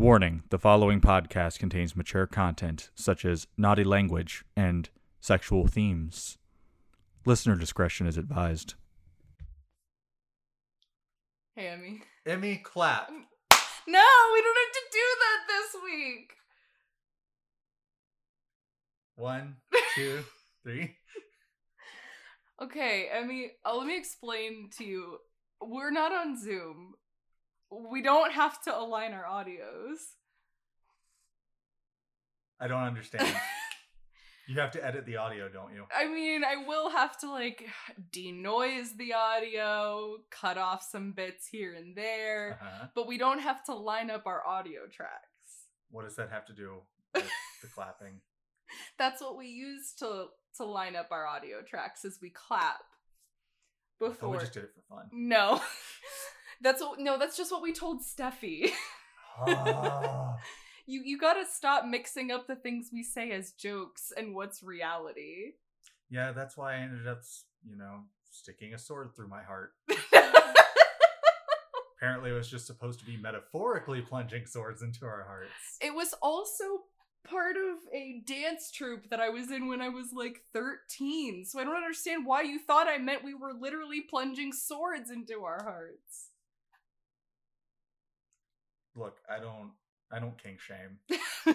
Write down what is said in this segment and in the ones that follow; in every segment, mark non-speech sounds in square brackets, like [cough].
Warning the following podcast contains mature content such as naughty language and sexual themes. Listener discretion is advised. Hey, Emmy. Emmy, clap. [laughs] No, we don't have to do that this week. One, [laughs] two, three. Okay, Emmy, uh, let me explain to you. We're not on Zoom. We don't have to align our audios. I don't understand. [laughs] you have to edit the audio, don't you? I mean, I will have to like denoise the audio, cut off some bits here and there, Uh-huh. but we don't have to line up our audio tracks. What does that have to do with the [laughs] clapping? That's what we use to to line up our audio tracks as we clap before. we just did it for fun. No. [laughs] That's what no, that's just what we told Steffi. Ah. [laughs] you you gotta stop mixing up the things we say as jokes and what's reality. yeah, that's why I ended up, you know, sticking a sword through my heart. [laughs] Apparently, it was just supposed to be metaphorically plunging swords into our hearts. it was also part of a dance troupe that I was in when I was like 13. So I don't understand why you thought I meant we were literally plunging swords into our hearts. Look, I don't, I don't kink shame. [laughs]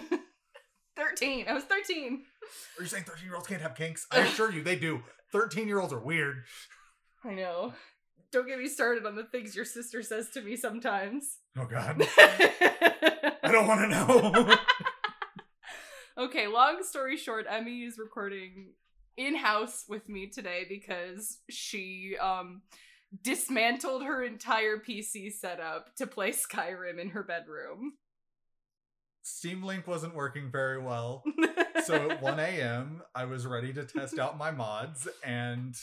13. I was 13. Are you saying thirteen-year-olds can't have kinks? I assure you, they do. Thirteen-year-olds are weird. I know. Don't get me started on the things your sister says to me sometimes. Oh God, I don't want to [laughs] know. okay, long story short, Emmy is recording in house with me today because she um dismantled her entire PC setup to play Skyrim in her bedroom. Steam Link wasn't working very well. So at [laughs] 1 a.m., I was ready to test out my mods, and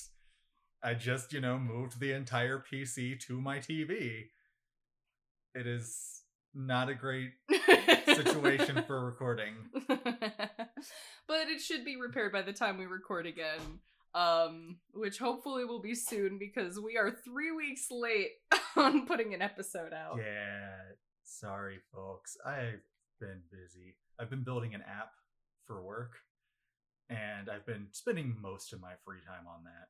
I just, you know, moved the entire PC to my TV. It is not a great situation [laughs] for recording. [laughs] but it should be repaired by the time we record again. Um, which hopefully will be soon because we are three weeks late [laughs] on putting an episode out. Yeah, sorry, folks. I've been busy. I've been building an app for work, and I've been spending most of my free time on that.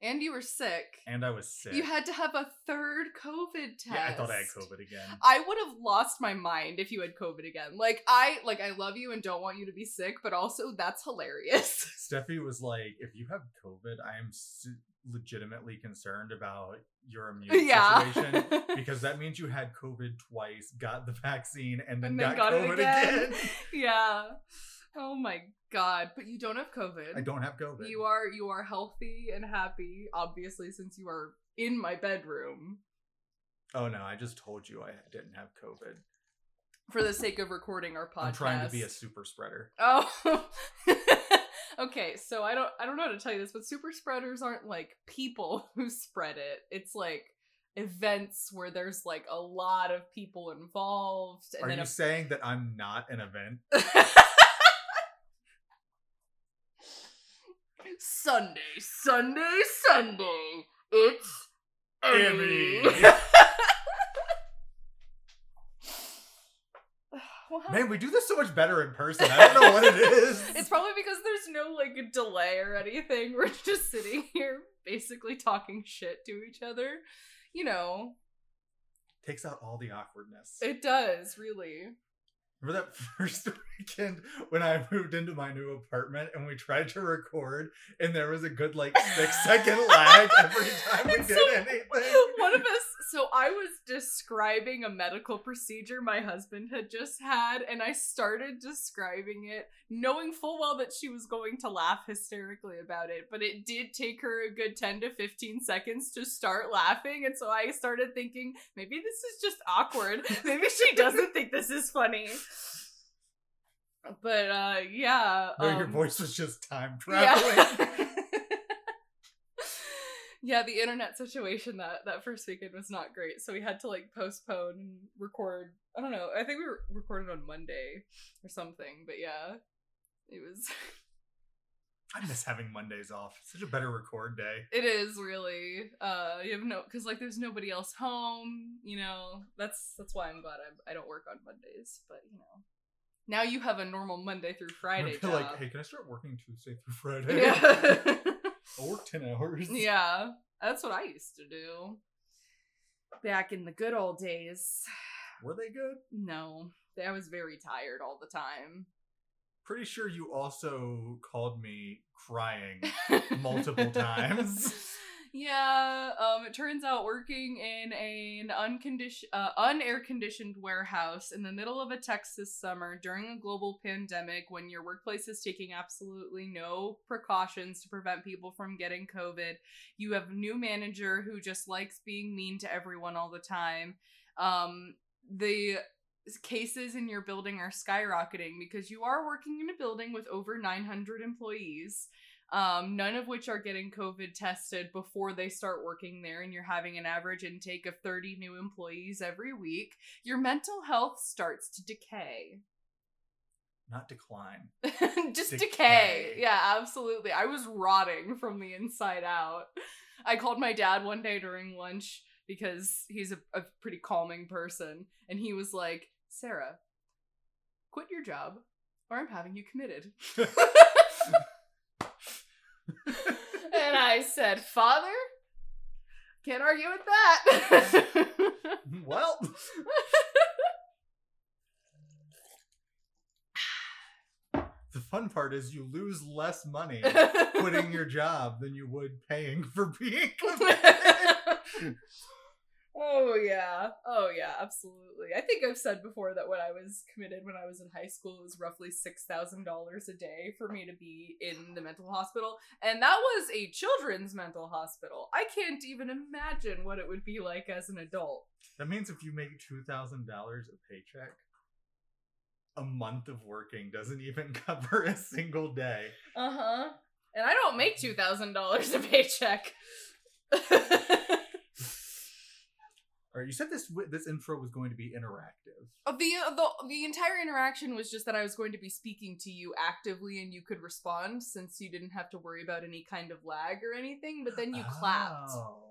And you were sick. And I was sick. You had to have a third COVID test. yeah, I thought I had COVID again. I would have lost my mind if you had COVID again. Like I like I love you and don't want you to be sick, but also that's hilarious. [laughs] Steffi was like, "If you have COVID, I am s- legitimately concerned about your immune [laughs] yeah. situation [laughs] because that means you had COVID twice, got the vaccine, and then, And then got, got it COVID again. again. yeah. Oh my god. But you don't have COVID. I don't have COVID. You are you are healthy and happy, obviously, since you are in my bedroom. Oh no, I just told you I didn't have COVID. For the sake of recording our podcast. I'm trying to be a super spreader. Oh. [laughs] okay, so I don't I don't know how to tell you this, but super spreaders aren't like people [laughs] who spread it. It's like events where there's like a lot of people involved and Are you a saying that I'm not an event? [laughs] Sunday, Sunday, Sunday. It's Emmy. [sighs] Wow. Man, we do this so much better in person. I don't know what it [laughs] is. It's probably because there's no like delay or anything. We're just sitting [laughs] here basically talking shit to each other. You know, takes out all the awkwardness. it does really. Remember that [laughs] first weekend when I moved into my new apartment and we tried to record and there was a good like six second [laughs] lag every time we And did so- anything? [laughs] One of us, so I was describing a medical procedure my husband had just had, and I started describing it, knowing full well that she was going to laugh hysterically about it. But it did take her a good 10 to 15 seconds to start laughing, and so I started thinking, maybe this is just awkward. [laughs] Maybe she doesn't think this is funny. But uh yeah. No, your um, voice was just time traveling. yeah. [laughs] yeah, the internet situation that that first weekend was not great, so we had to like postpone and record. I don't know. I think we were recorded on Monday or something, but yeah, it was [laughs] I miss having Mondays off. Such a better record day. It is really. Uh, you have no because like there's nobody else home. You know that's that's why I'm glad I I don't work on Mondays. But you know, now you have a normal Monday through Friday job. like, hey, can I start working Tuesday through Friday? yeah. [laughs] [laughs] I'll ten hours. [laughs] yeah, that's what I used to do back in the good old days. Were they good? No, I was very tired all the time. Pretty sure you also called me crying [laughs] multiple times. [laughs] Yeah, um, it turns out working in an uncondition, uh, unair conditioned warehouse in the middle of a Texas summer during a global pandemic, when your workplace is taking absolutely no precautions to prevent people from getting COVID, you have a new manager who just likes being mean to everyone all the time. Um, the cases in your building are skyrocketing because you are working in a building with over 900 employees um, none of which are getting COVID tested before they start working there, and you're having an average intake of 30 new employees every week, your mental health starts to decay. Not decline. [laughs] Just decay. Decay. Yeah, absolutely. I was rotting from the inside out. I called my dad one day during lunch because he's a, a pretty calming person, and he was like, Sarah, quit your job or I'm having you committed. [laughs] [laughs] and I said, Father, can't argue with that. [laughs] well, [sighs] the fun part is you lose less money [laughs] quitting your job than you would paying for being. [laughs] oh yeah. Oh yeah, absolutely. I think I've said before that when I was committed when I was in high school it was roughly six thousand dollars a day for me to be in the mental hospital. And that was a children's mental hospital. I can't even imagine what it would be like as an adult. That means if you make two thousand dollars a paycheck, a month of working doesn't even [laughs] cover a single day. Uh-huh. And I don't make two thousand dollars a paycheck. [laughs] Right, you said this this intro was going to be interactive. Uh, the, uh, the the entire interaction was just that I was going to be speaking to you actively and you could respond since you didn't have to worry about any kind of lag or anything, but then you clapped. Oh.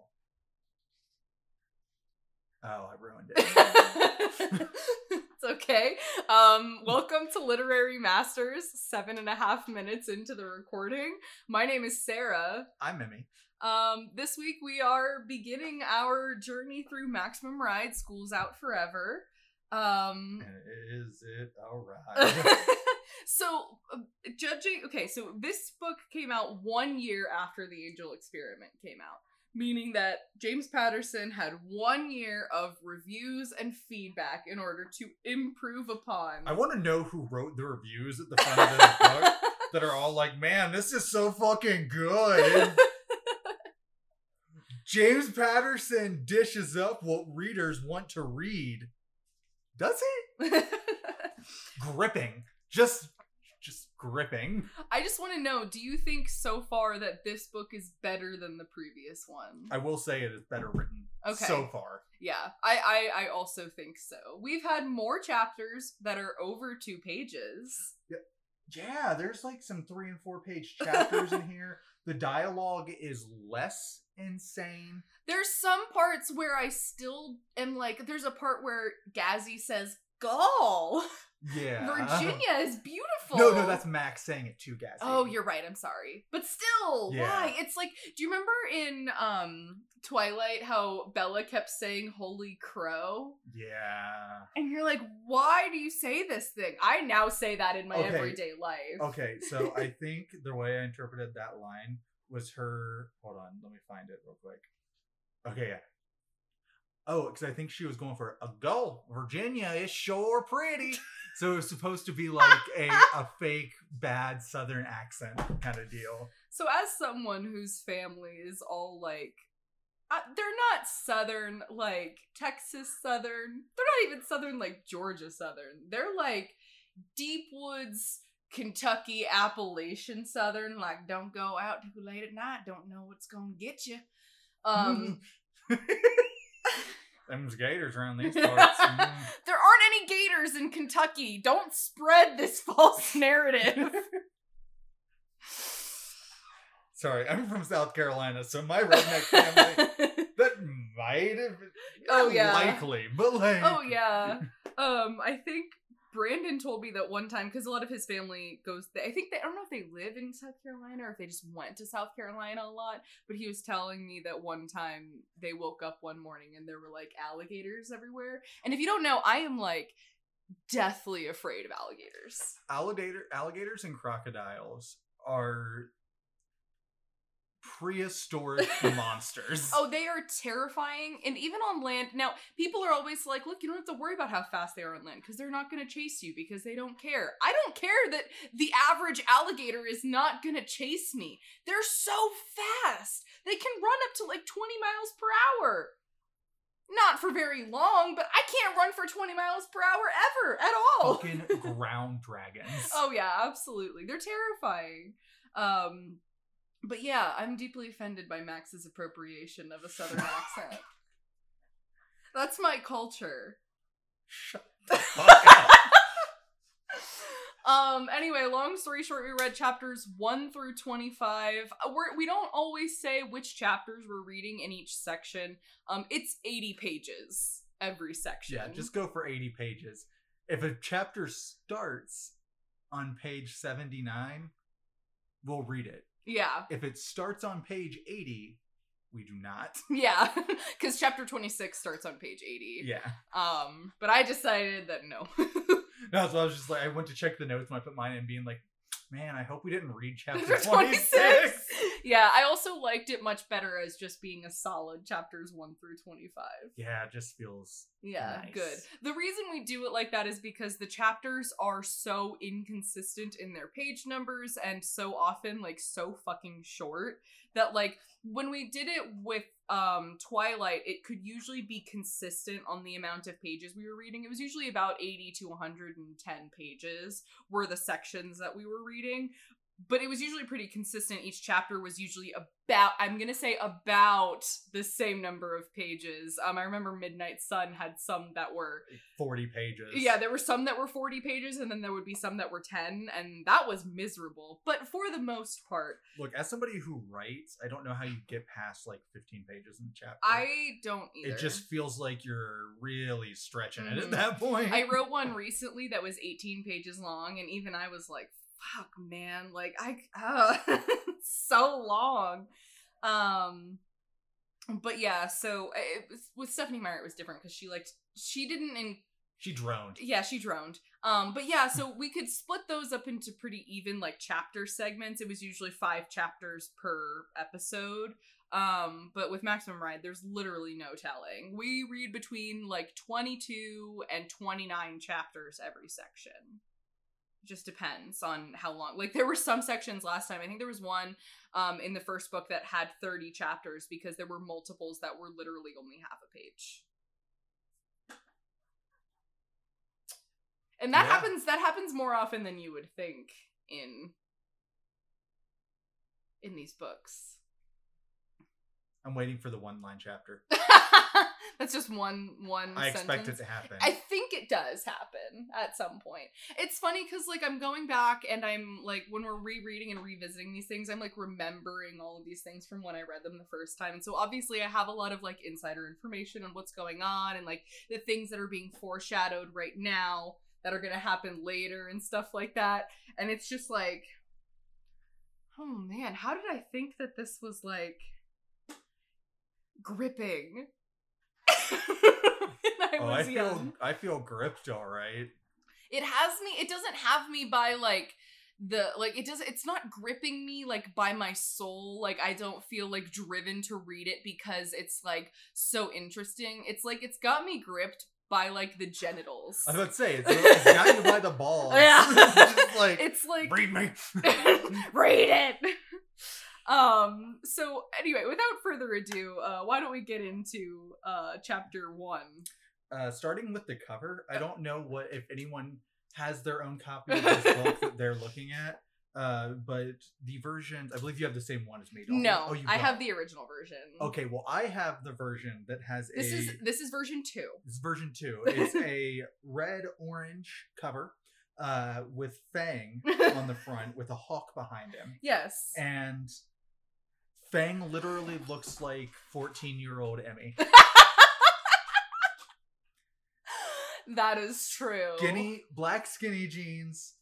Oh, I ruined it. [laughs] it's okay. Um, welcome to Literary Masters, seven and a half minutes into the recording. My name is Sarah. I'm Mimi. Um, this week we are beginning our journey through Maximum Ride School's Out Forever. Um, is it alright? [laughs] so uh, judging okay so this book came out one year after the angel experiment came out meaning that james patterson had one year of reviews and feedback in order to improve upon I want to know who wrote the reviews at the front of this [laughs] book that are all like, "Man, this is so fucking good." [laughs] James Patterson dishes up what readers want to read. Does he? [laughs] Gripping. Just just gripping. i just want to know do you think so far that this book is better than the previous one I will say it is better written Okay. so far. yeah I, I i also think so we've had more chapters that are over two pages Yeah, there's like some three and four page chapters in [laughs] here. The dialogue is less insane. There's some parts where I still am like, there's a part where Gazzy says, Gall! Yeah. Virginia is beautiful! No, no, that's Max saying it to Gazzy. Oh, you're right, I'm sorry. But still, Yeah. why? It's like, do you remember in um Twilight how Bella kept saying Holy Crow? Yeah. And you're like, why do you say this thing? I now say that in my Okay. everyday life. Okay, so [laughs] I think the way I interpreted that line was her. Hold on, let me find it real quick. Okay, yeah. Oh, because I think she was going for a goal. Virginia is sure pretty. So it was supposed to be like a, a [laughs] fake bad Southern accent kind of deal. So, as someone whose family is all like, uh, they're not Southern, like Texas Southern. They're not even Southern, like Georgia Southern. They're like deep woods, Kentucky, Appalachian Southern. Like, don't go out too late at night. Don't know what's gonna get you. Um, [laughs] Them's gators around these [laughs] parts. Mm. there aren't any gators in Kentucky. Don't spread this [laughs] false narrative. Sorry, I'm from South Carolina, so my redneck family [laughs] that might have been Oh, yeah. likely, but like oh yeah. Um, I think Brandon told me that one time because a lot of his family goes. I think they. I don't know if they live in South Carolina or if they just went to South Carolina a lot. But he was telling me that one time they woke up one morning and there were like alligators everywhere. And if you don't know, I am like deathly afraid of alligators. alligator alligators and crocodiles are prehistoric [laughs] monsters. Oh, they are terrifying. And even on land, now people are always like, look, you don't have to worry about how fast they are on land because they're not going to chase you because they don't care. I don't care that the average alligator is not going to chase me. They're so fast. They can run up to like 20 miles per hour. Not for very long, but I can't run for 20 miles per hour ever at all. Fucking [laughs] ground dragons. Oh yeah, absolutely. They're terrifying. Um but yeah, I'm deeply offended by Max's appropriation of a southern accent. [laughs] That's my culture. Shut [laughs] the fuck up. Um anyway, long story short, we read chapters 1 through 25. Uh, We're, we don't always say which chapters we're reading in each section. Um it's 80 pages every section. Yeah, just go for 80 pages. If a chapter starts on page 79, we'll read it. Yeah. If it starts on page 80, we do not. [laughs] Yeah, [laughs] cuz chapter 26 starts on page 80. Yeah. Um but I decided that no. [laughs] No, so I was just like, I went to check the notes when I put mine in, being like, man, I hope we didn't read chapter Chapter 26. 26. yeah, I also liked it much better as just being a solid chapters 1 through 25. Yeah, it just feels. Yeah, Nice. good. The reason we do it like that is because the chapters are so inconsistent in their page numbers and so often like so fucking short that like when we did it with um Twilight, it could usually be consistent on the amount of pages we were reading. It was usually about 80 to 110 pages were the sections that we were reading. But it was usually pretty consistent. Each chapter was usually about, I'm gonna say about the same number of pages. Um, I remember Midnight Sun had some that were, 40 pages. yeah, there were some that were 40 pages, and then there would be some that were 10, and that was miserable. But for the most part, Look, as somebody who writes, I don't know how you get past like 15 pages in a chapter. I don't either. It just feels like you're really stretching it Mhm. at that point. I [laughs] wrote one recently that was 18 pages long, and even I was like, "Fuck, man! Like I, uh, [laughs] so long." Um, but yeah, so it was, with Stephenie Meyer, it was different because she liked she didn't in She droned. yeah she droned. Um, but yeah, so we could split those up into pretty even like chapter segments. It was usually five chapters per episode. Um, but with Maximum Ride, there's literally no telling. We read between like 22 and 29 chapters every section. Just depends on how long. Like there were some sections last time. I think there was one um in the first book that had 30 chapters because there were multiples that were literally only half a page. And that Yeah. happens that happens more often than you would think in in these books. I'm waiting for the one line chapter. [laughs] That's just one one I expect sentence. it to happen. I think it does happen at some point. It's funny because like I'm going back and I'm like when we're rereading and revisiting these things, I'm like remembering all of these things from when I read them the first time. And so obviously I have a lot of like insider information on what's going on and like the things that are being foreshadowed right now that are gonna happen later and stuff like that. And it's just like oh man, how did I think that this was like gripping? [laughs] [laughs] I oh, I young feel I feel gripped all right. it has me it doesn't have me by like the like it does it's not gripping me like by my soul like i don't feel like driven to read it because it's like so interesting it's like it's got me gripped by like the genitals I was about to say it's, it's got you by the [laughs] balls. Yeah. It's like it's like read me. read it um so anyway without further ado uh why don't we get into uh chapter one uh, starting with the cover, I don't know what if anyone has their own copy of this book [laughs] that they're looking at. Uh, but the versions, I believe you have the same one as me. don't you? no oh, you i have the original version Okay, well, I have the version that has this a. is this is version two This is version two. [laughs] It's a red orange cover, uh, with Fang [laughs] on the front with a hawk behind him, yes and Fang literally looks like 14 year old Emmy. [laughs] that is true. Skinny, black skinny jeans,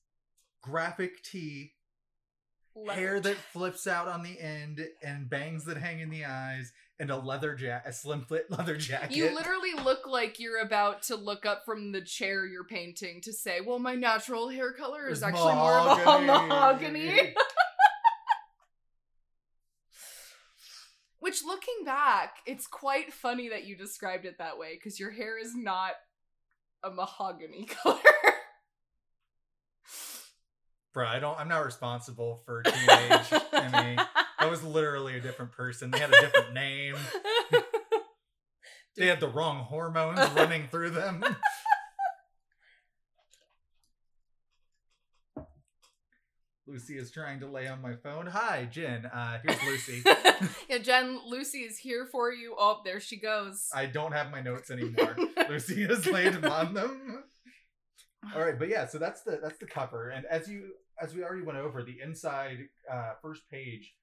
graphic tee, Leather hair that [laughs] flips out on the end, and bangs that hang in the eyes, and a leather jacket, a slim fit leather jacket. You literally look like you're about to look up from the chair you're painting to say, "Well, my natural hair color is Is actually more of a mahogany." [laughs] mahogany." Which, looking back, it's quite funny that you described it that way because your hair is not a mahogany [laughs] color. Bruh, I don't. I'm not responsible for [laughs] teenage Emmy. That was literally a different person. They had a different name. [laughs] They had the wrong hormones running through them. Lucy is trying to lay on my phone. Hi, Jen. Uh, here's Lucy. [laughs] yeah, Jen, Lucy is here for you. Oh, there she goes. I don't have my notes anymore. [laughs] Lucy has laid them on them. All right, but yeah, so that's the that's the cover, and as you as we already went over, the inside uh, first page,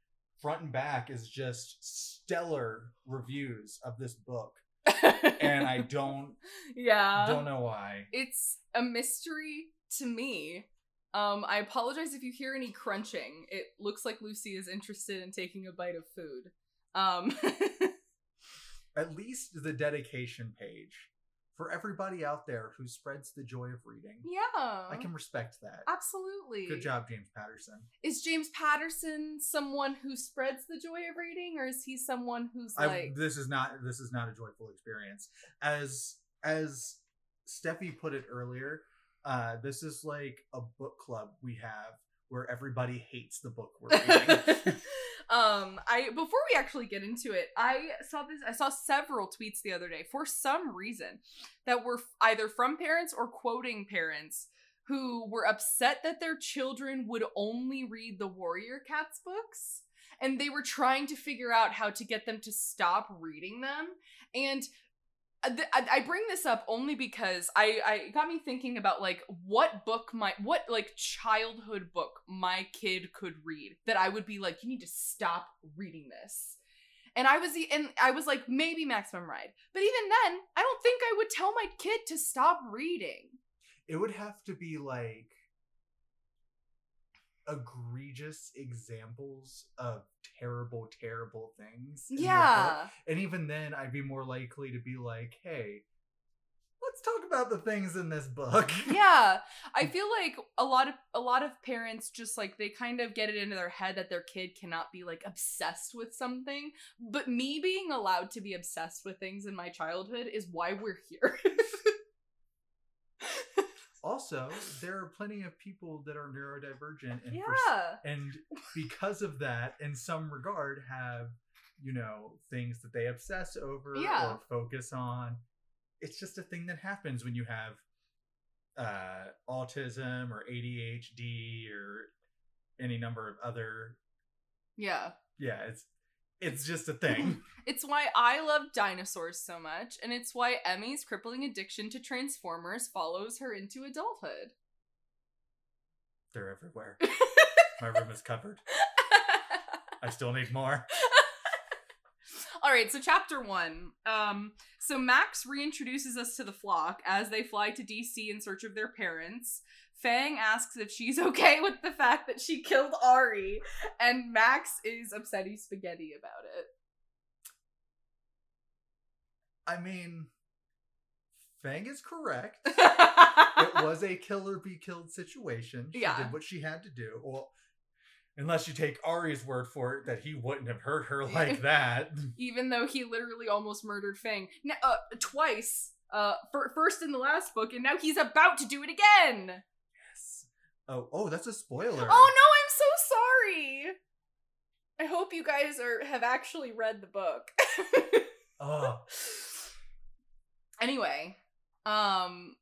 front and back is just stellar reviews of this book, and I [laughs] don't yeah. don't know why. it's a mystery to me. Um, I apologize if you hear any crunching. It looks like Lucy is interested in taking a bite of food. Um, [laughs] At least the dedication page for everybody out there who spreads the joy of reading. yeah, I can respect that. absolutely. Good job, James Patterson. Is James Patterson someone who spreads the joy of reading, or is he someone who's I, like, this is not this is not a joyful experience. As as Steffi put it earlier, uh, this is like a book club we have where everybody hates the book we're reading. [laughs] um i before we actually get into it i saw this i saw several tweets the other day for some reason that were either from parents or quoting parents who were upset that their children would only read the warrior cats books and they were trying to figure out how to get them to stop reading them and Uh, I I bring this up only because I, I got me thinking about like what book my what like childhood book my kid could read that I would be like you need to stop reading this. And I was and I was like maybe Maximum Ride. But even then, I don't think I would tell my kid to stop reading. it would have to be like egregious examples of terrible, terrible things. in the book. Yeah. And even then, I'd be more likely to be like, hey, let's talk about the things in this book. [laughs] yeah i [laughs] feel like a lot of a lot of parents just like they kind of get it into their head that their kid cannot be like obsessed with something but me being allowed to be obsessed with things in my childhood is why we're here [laughs] also, there are plenty of people that are neurodivergent and for yeah. [laughs] and because of that in some regard have you know things that they obsess over Yeah. or focus on. It's just a thing that happens when you have uh autism or adhd or any number of other yeah. Yeah it's it's just a thing. [laughs] It's why i love dinosaurs so much and it's why emmy's crippling addiction to transformers follows her into adulthood. They're everywhere. [laughs] My room is covered. I still need more. [laughs] All right, so chapter one. Um, so Max reintroduces us to the flock as they fly to DC in search of their parents. Fang asks if she's [laughs] okay with the fact that she killed Ari, and Max is upsetty spaghetti about it. i mean fang is correct [laughs] it was a kill or be killed situation. She Yeah. did what she had to do. Well, unless you take Ari's word for it that he wouldn't have hurt her like [laughs] that. even though he literally almost murdered Fang N- uh, twice. Uh, fir- first in the last book, and now he's about to do it again. Oh, oh, that's a spoiler. Oh no, I'm so sorry. I hope you guys are have actually read the book. [laughs] Oh, anyway, um,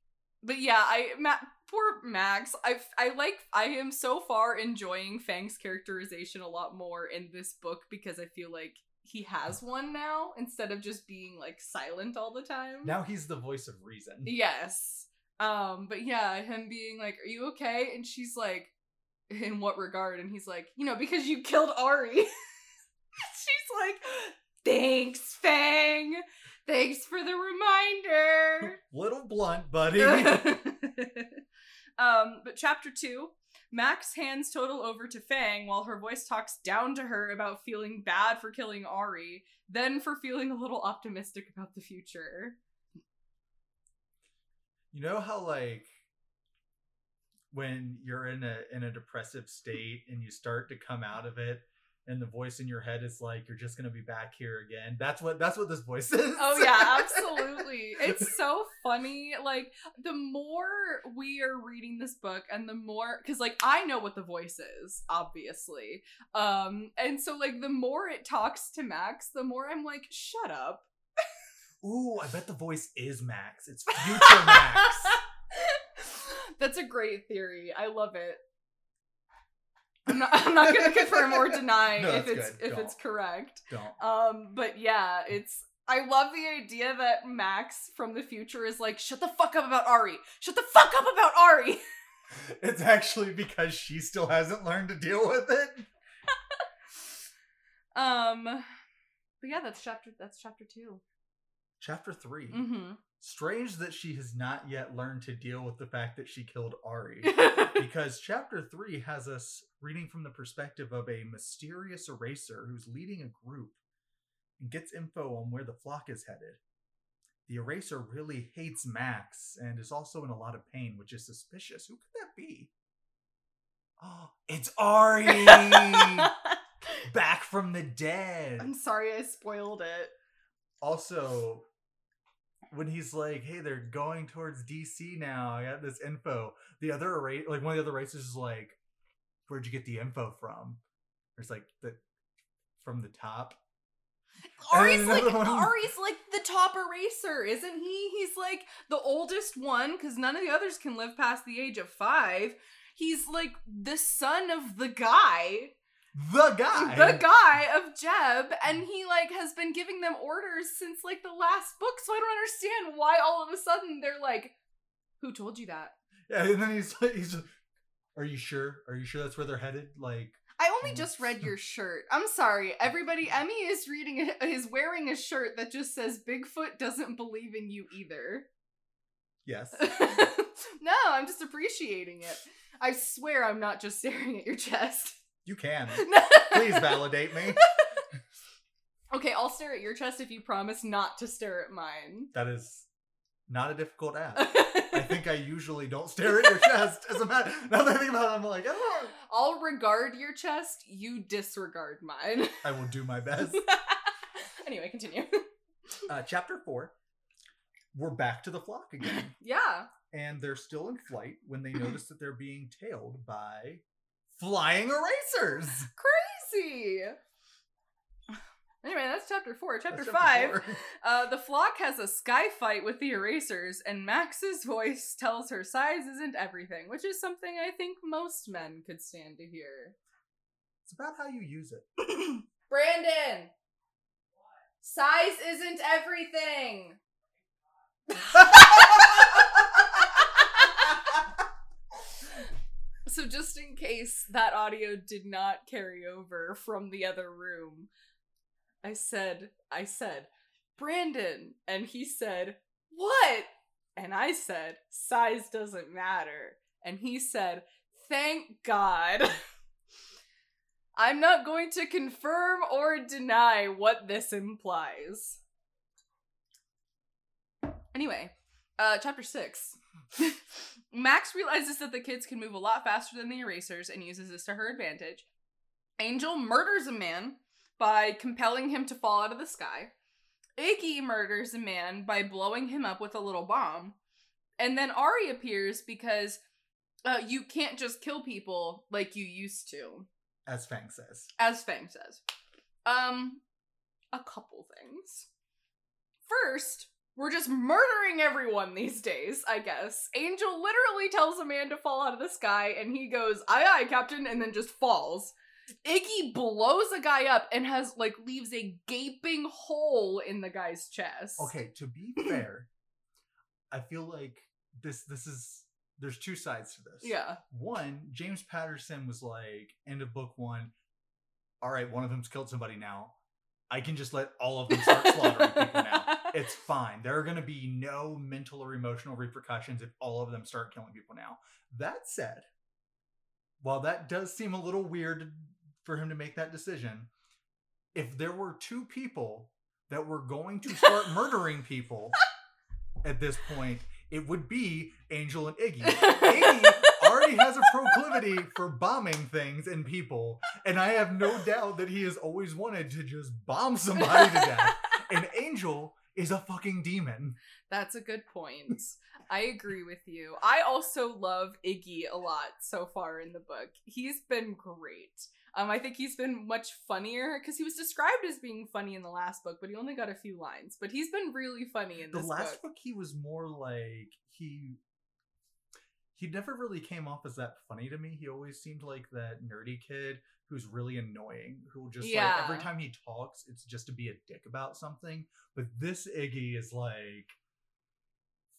but yeah, I Ma- poor Max. I I like I am so far enjoying Fang's characterization a lot more in this book because I feel like he has one now instead of just being like silent all the time. now he's the voice of reason. Yes. Um, but yeah, him being like, Are you okay? And she's like, In what regard? And he's like, You know, because you killed Ari. [laughs] she's like, thanks, Fang. Thanks for the reminder. [laughs] Little blunt, buddy. [laughs] um, but chapter two, Max hands Total over to Fang while her voice talks down to her about feeling bad for killing Ari, then for feeling a little optimistic about the future. You know how like when you're in a in a depressive state and you start to come out of it and the voice in your head is like you're just gonna be back here again that's what that's what this voice [laughs] is Oh yeah, absolutely. [laughs] It's so funny. Like the more we are reading this book and the more cuz like I know what the voice is, obviously. Um and so like the more it talks to Max, the more I'm like shut up. Ooh i bet the voice is max it's future max [laughs] That's a great theory. I love it. I'm not, I'm not going to confirm or deny [laughs] No, if it's good. if it's correct. don't Um, but yeah, it's I love the idea that Max from the future is like, shut the fuck up about Ari. Shut the fuck up about Ari. [laughs] it's actually because she still hasn't learned to deal with it Um, but yeah, that's chapter that's chapter 2 chapter 3 Mm-hmm. strange that she has not yet learned to deal with the fact that she killed ari [laughs] because chapter 3 has us reading from the perspective of a mysterious eraser who's leading a group and gets info on where the flock is headed. The eraser really hates Max and is also in a lot of pain, which is suspicious. Who could that be? Oh, it's Ari! [laughs] Back from the dead. I'm sorry I spoiled it. Also, when he's like, "Hey, they're going towards DC now. I got this info." The other erase, like one of the other racers, is like, "Where'd you get the info from?" It's like the from the top. Ari's like one- [laughs] Ari's like the top eraser, isn't he? He's like the oldest one because none of the others can live past the age of five. He's like the son of the guy, The guy. the guy of Jeb, and he like has been giving them orders since like the last book. So I don't understand why all of a sudden they're like, "Who told you that?" Yeah, and then he's like, he's. Are you sure? Are you sure that's where they're headed? Like, I only just read [laughs] your shirt. I'm sorry, everybody. Emmy is reading, a, is wearing a shirt that just says "Bigfoot doesn't believe in you either." yes. [laughs] no, I'm just appreciating it. I swear I'm not just [laughs] staring at your chest. You can. [laughs] Please validate me. [laughs] okay, I'll stare at your chest if you promise not to stare at mine. That is not a difficult ask. [laughs] I think I usually don't stare at your chest. As a matter, now that I think about it, I'm like, oh, I'll regard your chest, you disregard mine. I will do my best. anyway, continue. Uh, chapter four. We're back to the flock again, yeah. and they're still in flight when they notice [clears throat] that they're being tailed by flying erasers. [laughs] Crazy. Anyway, that's chapter four. Chapter, That's five. four. [laughs] Uh, the flock has a sky fight with the erasers, and Max's voice tells her size isn't everything, which is something I think most men could stand to hear. It's about how you use it. [clears throat] Brandon! Size isn't everything! [laughs] So, just in case that audio did not carry over from the other room, I said, I said, Brandon. And he said, What? And I said, Size doesn't matter. And he said, Thank God. [laughs] I'm not going to confirm or deny what this implies. Anyway, uh, chapter six. [laughs] Max realizes that the kids can move a lot faster than the erasers and uses this to her advantage. Angel murders a man by compelling him to fall out of the sky. Iggy murders a man by blowing him up with a little bomb. And then Ari appears because uh, you can't just kill people like you used to, As Fang says. as Fang says. Um, a couple things. First, we're just murdering everyone these days, I guess. Angel literally tells a man to fall out of the sky, and he goes, aye aye, Captain, and then just falls. Iggy blows a guy up and has, like, leaves a gaping hole in the guy's chest. Okay, to be [clears throat] fair, I feel like this this is there's two sides to this. Yeah. One, James Patterson was like, end of book one, all right, one of them's killed somebody now. I can just let all of them start slaughtering people now. [laughs] It's fine. There are going to be no mental or emotional repercussions if all of them start killing people now. That said, while that does seem a little weird for him to make that decision, if there were two people that were going to start [laughs] murdering people at this point, it would be Angel and Iggy. [laughs] Iggy already has a proclivity for bombing things and people, and I have no doubt that he has always wanted to just bomb somebody to death. And Angel is a fucking demon. That's a good point. [laughs] I agree with you. I also love Iggy a lot so far in the book. He's been great. Um, I think he's been much funnier because he was described as being funny in the last book, but he only got a few lines. But he's been really funny in The last book. book, he was more like he. He never really came off as that funny to me. He always seemed like that nerdy kid who's really annoying, who just like every time he talks, it's just to be a dick about something. But this Iggy is like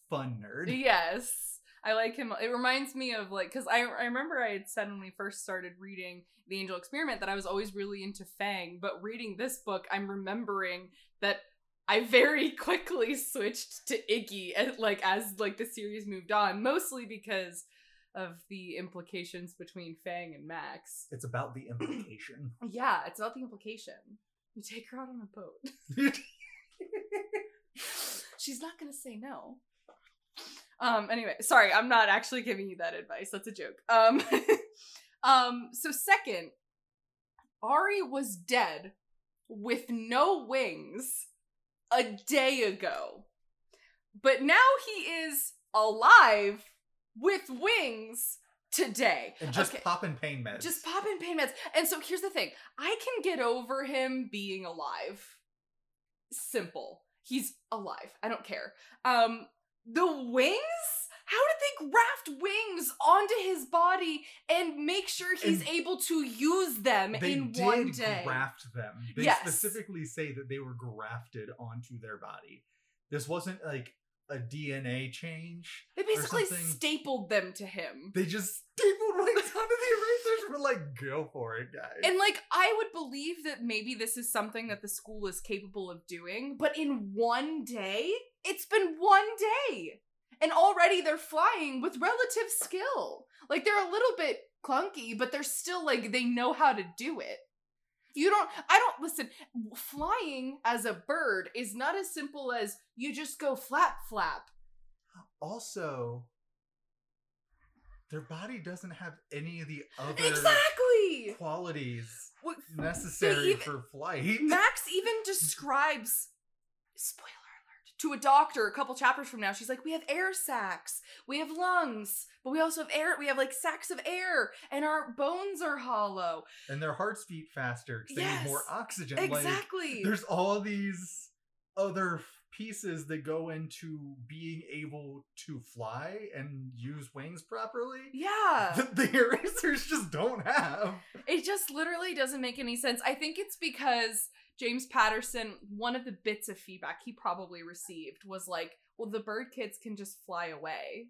fun nerd. Yes. I like him. It reminds me of like because I I remember I had said when we first started reading the Angel Experiment that I was always really into Fang, but reading this book, I'm remembering that I very [laughs] quickly switched to Iggy as, like as like the series moved on, mostly because of the implications between Fang and Max. It's about the [clears throat] implication. Yeah, it's about the implication. You take her out on a boat. [laughs] [laughs] She's not gonna say no. Um, anyway, sorry, I'm not actually giving you that advice. That's a joke. Um, [laughs] um, so second, Ari was dead with no wings a day ago. But now he is alive with wings today. and just Okay. popping pain meds. Just pop in pain meds. And so here's the thing I can get over him being alive. Simple. He's alive. I don't care. Um, the wings? How did they graft wings onto his body and make sure he's And able to use them in one day? graft them. They Yes. specifically say that they were grafted onto their body. This wasn't like a DNA change. they basically stapled them to him. They just stapled wings [laughs] onto the erasers. We're like, go for it, guys. And like I would believe that maybe this is something that the school is capable of doing, but in one day, it's been one day. And already they're flying with relative skill. Like they're a little bit clunky, but they're still like they know how to do it. You don't I don't listen, flying as a bird is not as simple as you just go flap flap. also, their body doesn't have any of the other Exactly. qualities What- necessary even- for flight. Max even [laughs] describes spoiler to a doctor a couple chapters from now. She's like, "We have air sacs, we have lungs, but we also have air. We have like sacs of air, and our bones are hollow." and their hearts beat faster because they need more Yes, oxygen. Like, Exactly. there's all these other pieces that go into being able to fly and use wings properly yeah. that the [laughs] erasers just don't have. It just literally doesn't make any sense. I think it's because James Patterson, one of the bits of feedback he probably received was like, well, the bird kids can just fly away.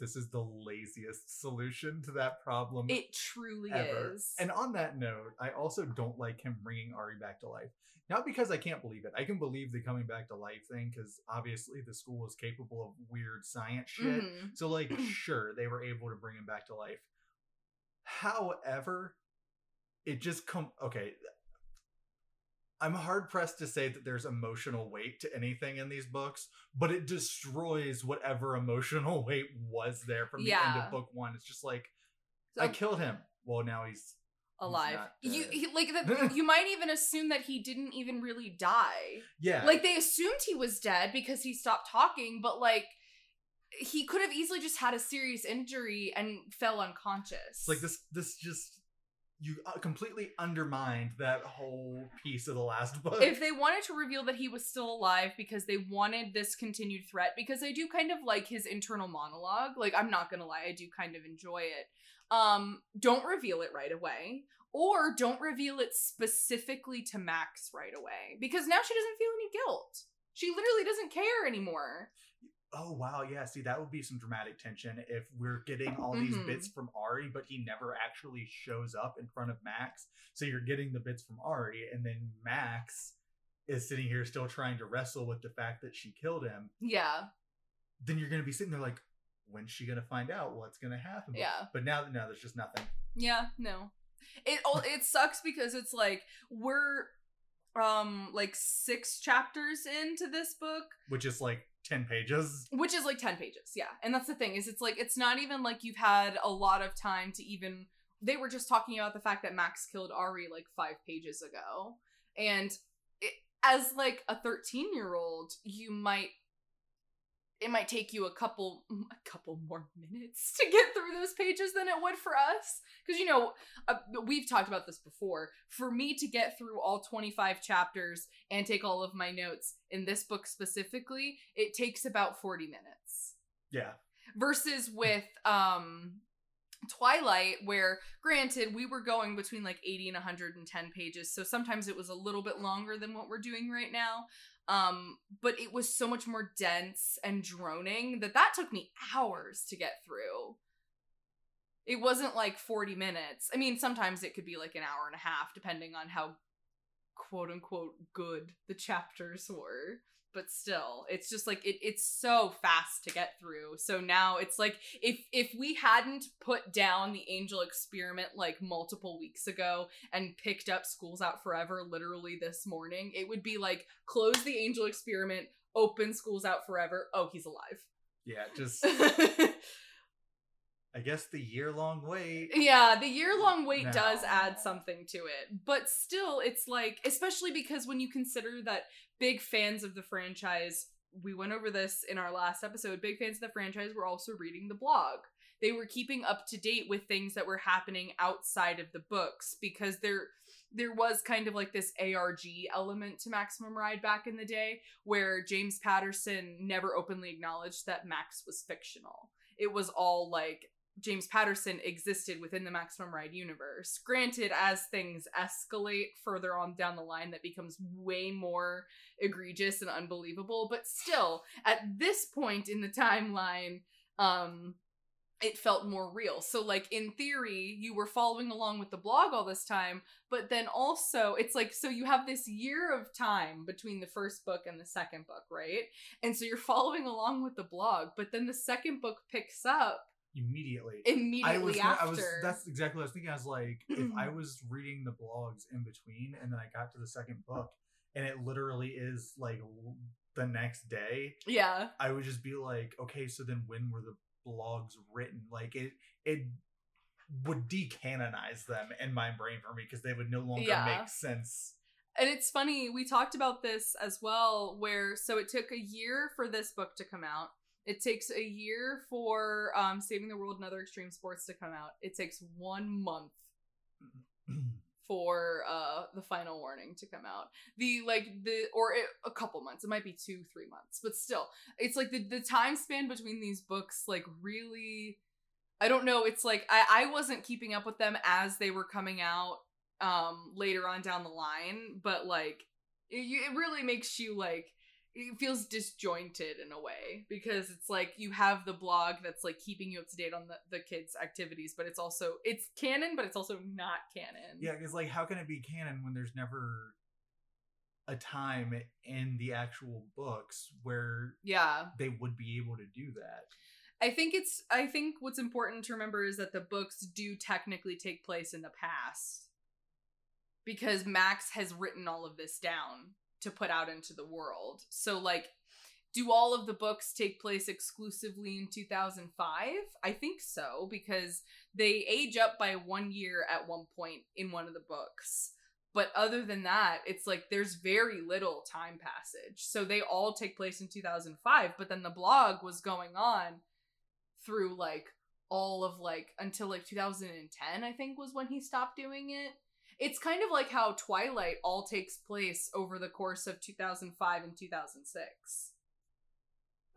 This is the laziest solution to that problem It truly ever. is. And on that note, I also don't like him bringing Ari back to life. Not because I can't believe it. I can believe the coming back to life thing because obviously the school is capable of weird science shit. Mhm. So, like, [clears throat] sure, they were able to bring him back to life. However, it just come okay. I'm hard pressed to say that there's emotional weight to anything in these books, but it destroys whatever emotional [laughs] weight was there from the end of book one. It's just like So- I killed him. Well, now he's alive. not You he, like that, [laughs] you might even assume that he didn't even really die. yeah. Like they assumed he was dead because he stopped talking, but like he could have easily just had a serious injury and fell unconscious. Like this. This just you uh, completely undermined that whole piece of the last [laughs] book. if they wanted to reveal that he was still alive because they wanted this continued threat because I do kind of like his internal monologue. Like I'm not to lie, I do kind of enjoy it. Um don't reveal it right away or don't reveal it specifically to Max right away because now she doesn't feel any guilt. She literally doesn't care anymore. Oh wow, yeah, see that would be some dramatic tension if we're getting all these Mhm. bits from Ari, but he never actually shows up in front of Max. So you're getting the bits from Ari, and then Max is sitting here still trying to wrestle with the fact that she killed him. Yeah. Then you're gonna be sitting there like, when's she gonna find out what's gonna happen? Yeah. But now, no, there's just nothing. Yeah, no. It all it sucks because it's like we're um like 6 chapters into this book, Which is like ten pages. which is like 10 pages. Yeah. And that's the thing is it's like it's not even like you've had a lot of time to even they were just talking about the fact that Max killed Ari like 5 pages ago. And it, as like a 13-year-old, you might it might take you a couple a couple more minutes to get through those pages than it would for us. Because you know uh, we've talked about this before. For me to get through all 25 chapters and take all of my notes in this book specifically it takes about 40 minutes. Yeah. versus with um Twilight where granted we were going between like 80 and 110 pages so sometimes it was a little bit longer than what we're doing right now um but it was so much more dense and droning that that took me hours to get through. It wasn't like 40 minutes. I mean sometimes it could be like an hour and a half depending on how quote unquote good the chapters were but still it's just like it, it's so fast to get through so now it's like if if we hadn't put down the angel experiment like multiple weeks ago and picked up schools out forever literally this morning it would be like close the angel experiment open schools out forever oh he's alive Yeah. Just [laughs] I guess the year long wait. Yeah, the year long wait does add something to it. But still, it's like, especially because when you consider that big fans of the franchise, we went over this in our last episode, big fans of the franchise were also reading the blog. They were keeping up to date with things that were happening outside of the books because there there was kind of like this ARG element to Maximum Ride back in the day where James Patterson never openly acknowledged that Max was fictional. It was all like James Patterson existed within the Maximum Ride universe. Granted, as things escalate further on down the line, that becomes way more egregious and unbelievable. But still, at this point in the timeline, um, it felt more real. So, like in theory, you were following along with the blog all this time, but then also it's like so you have this year of time between the first book and the second book, right? And so you're following along with the blog, but then the second book picks up Immediately. immediately I was, after. I was. That's exactly what I was thinking. I was like, if [clears throat] I was reading the blogs in between, and then I got to the second book, and it literally is like the next day, yeah. I would just be like, okay, so then when were the blogs written? Like it, it would decanonize them in my brain for me because they would no longer Yeah. make sense. And it's funny, we talked about this as well, where so it took a year for this book to come out. It takes a year for um, Saving the World and Other Extreme Sports to come out. It takes one month [clears throat] for uh the final warning to come out the like the or it, a couple months it might be two three months but still it's like the the time span between these books like really i don't know it's like i i wasn't keeping up with them as they were coming out um later on down the line but like it, it really makes you like it feels disjointed in a way because it's like you have the blog that's like keeping you up to date on the, the kids activities but it's also it's canon but it's also not canon. Yeah, because like, how can it be canon when there's never a time in the actual books where yeah. they would be able to do that? i think it's i think what's important to remember is that the books do technically take place in the past because max has written all of this down to put out into the world. So like do all of the books take place exclusively in 2005 i think so because they age up by one year at one point in one of the books. But other than that it's like there's very little time passage. So they all take place in 2005 but then the blog was going on through like all of like until like 2010 i think was when he stopped doing it it's kind of like how twilight all takes place over the course of 2005 and 2006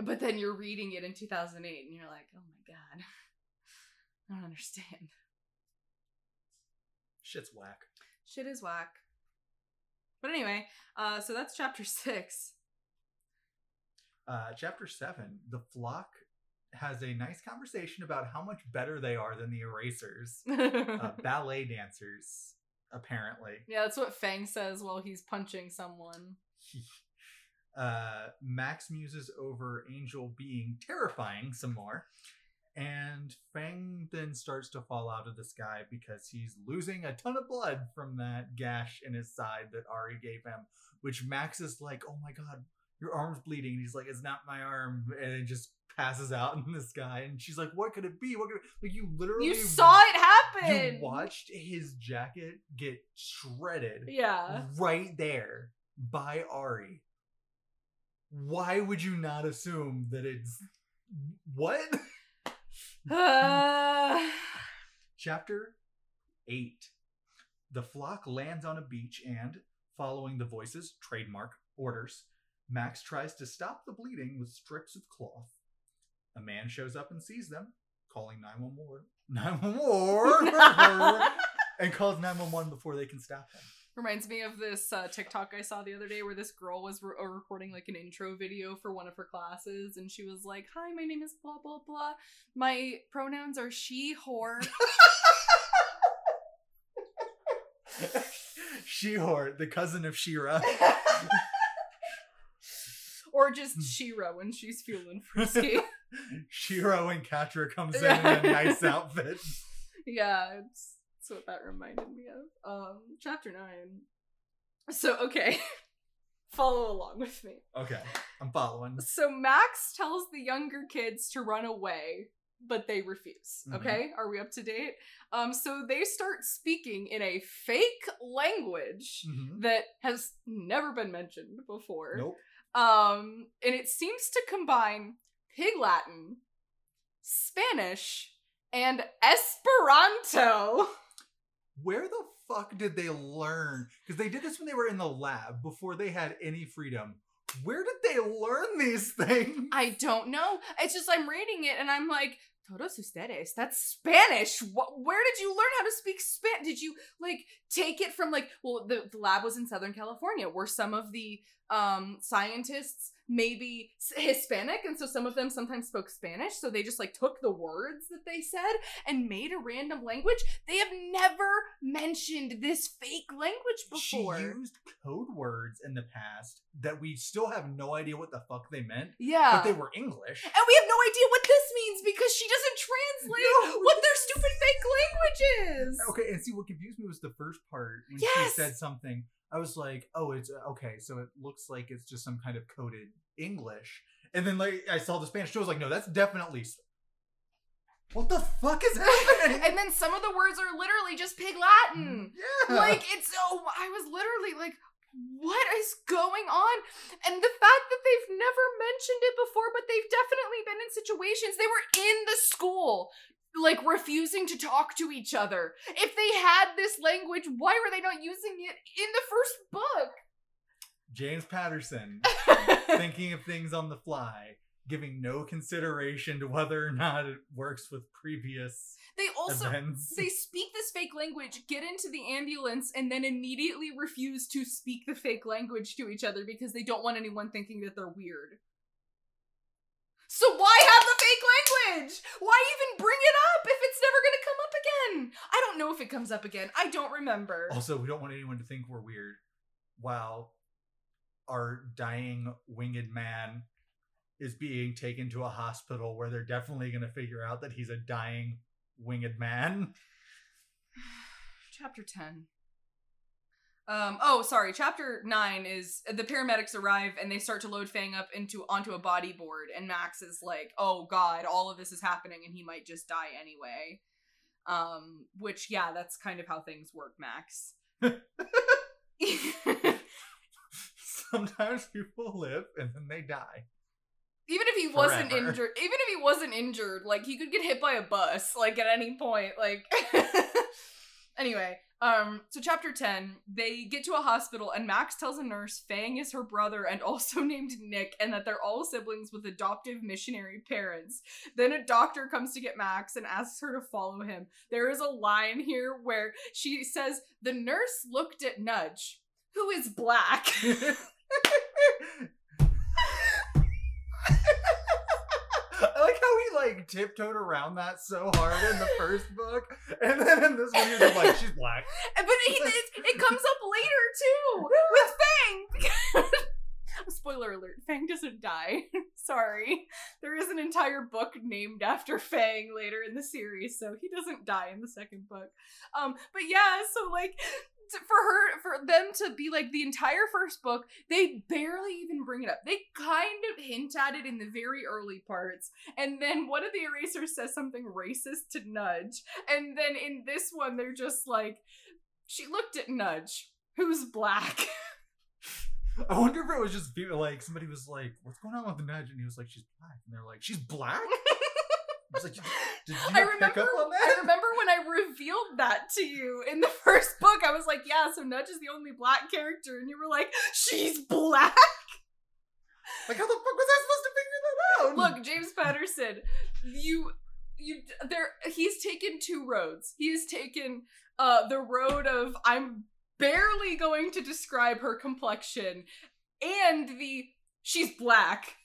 but then you're reading it in 2008 and you're like oh my god. [laughs] I don't understand. Shit's whack. shit is whack. But anyway uh so that's chapter six. Uh, chapter seven, the flock has a nice conversation about how much better they are than the erasers, [laughs] uh, ballet dancers, apparently. yeah, that's what Fang says while he's punching someone. [laughs] uh, Max muses over Angel being terrifying some more. And Fang then starts to fall out of the sky because he's losing a ton of blood from that gash in his side that Ari gave him. Which Max is like, oh my god, your arm's bleeding. And he's like, it's not my arm. And it just passes out in the sky. And she's like, what could it be? What could it Like, you literally. You saw it happen. You watched his jacket get shredded Yeah. right there by Ari. Why would you not assume that it's what? Uh, [laughs] [sighs] Chapter 8. The flock lands on a beach and, following the voices, trademark, orders, Max tries to stop the bleeding with strips of cloth. A man shows up and sees them, calling 911. [laughs] [laughs] 911! and calls 911 before they can stop him. Reminds me of this uh, TikTok I saw the other day where this girl was re- uh, recording like an intro video for one of her classes, and she was like, "Hi, my name is blah blah blah. My pronouns are she, whore." [laughs] She-Whore, the cousin of She-Ra. Or just She-Ra when she's feeling [laughs] frisky. [laughs] Shiro and Catra comes in in a [laughs] nice outfit. yeah, it's, it's what that reminded me of. Um, chapter nine. So okay, follow along with me. Okay, I'm following. So Max tells the younger kids to run away, but they refuse. Mhm. Okay, are we up to date? Um, so they start speaking in a fake language Mhm. that has never been mentioned before. Nope. Um, and it seems to combine Pig Latin, Spanish, and Esperanto. Where the fuck did they learn? Because they did this when they were in the lab before they had any freedom. Where did they learn these [laughs] things? I don't know. It's just I'm reading it and I'm like, todos ustedes. That's Spanish. What, where did you learn how to speak Spanish? Did you like take it from like? Well, the, the lab was in Southern California, where some of the um scientists maybe Hispanic, and so some of them sometimes spoke Spanish. So they just like took the words that they said and made a random language. They have never mentioned this fake language before. She used code words in the past that we still have no idea what the fuck they meant, yeah. but they were English. And we have no idea what this means because she doesn't translate No. what their stupid fake language is. Okay, and see what confused me was the first part when Yes! she said something. I was like, "Oh, it's uh, okay." So it looks like it's just some kind of coded English. And then like I saw the Spanish. I was like, "No, that's definitely." What the fuck is [laughs] happening? And then some of the words are literally just pig Latin. yeah, Like it's oh I was literally like what is going on? And the fact that they've never mentioned it before, but they've definitely been in situations. They were in the school, like refusing to talk to each other. If they had this language, why were they not using it in the first book? James Patterson [laughs] thinking of things on the fly, giving no consideration to whether or not it works with previous They also events. they speak this fake language, get into the ambulance, and then immediately refuse to speak the fake language to each other because they don't want anyone thinking that they're weird. So why have the fake language? Why even bring it up if it's never gonna come up again? I don't know if it comes up again. I don't remember. Also, we don't want anyone to think we're weird. While our dying winged man is being taken to a hospital where they're definitely going to figure out that he's a dying winged man. [sighs] Chapter 10. Um, oh, sorry. Chapter 9 is the paramedics arrive and they start to load Fang up into onto a body board and Max is like, "Oh god, all of this is happening and he might just die anyway." Um, which yeah, that's kind of how things work, Max. [laughs] Sometimes people live and then they die. even if he wasn't injured, even if he wasn't injured, like he could get hit by a bus, like at any point. Like [laughs] anyway, um, so chapter ten, they get to a hospital and Max tells a nurse Fang is her brother and [laughs] also named Nick, and that they're all siblings with adoptive missionary parents. Then a doctor comes to get Max and asks her to follow him. There is a line here where she says the nurse looked at Nudge, who is black. [laughs] like tiptoed around that so hard in the first book, and then in this one you're just like, she's black. [laughs] But he, it, it comes up later too with Fang. [laughs] Spoiler alert: Fang doesn't die. [laughs] Sorry, there is an entire book named after [laughs] Fang later in the series, so he doesn't die in the second book. Um, but yeah, so like for her, for them to be like the entire first book, they barely even bring it up. They kind of hint at it in the very early parts, and then one of the erasers says something racist to Nudge, and then in this one they're just like, she looked at Nudge, who's black. I wonder if it was just people like somebody was like, "What's going on with Nudge?" And he was like, "She's black," and they're like, "She's black." [laughs] I was like, "Did you I remember, pick up on I remember when I revealed that to you in the first book. I was like, "Yeah, so Nudge is the only black character," and you were like, "She's black." Like, how the fuck was I supposed to figure that out? Look, James Patterson, you, you, there. He's taken two roads. He has taken uh the road of I'm barely going to describe her complexion, and the she's black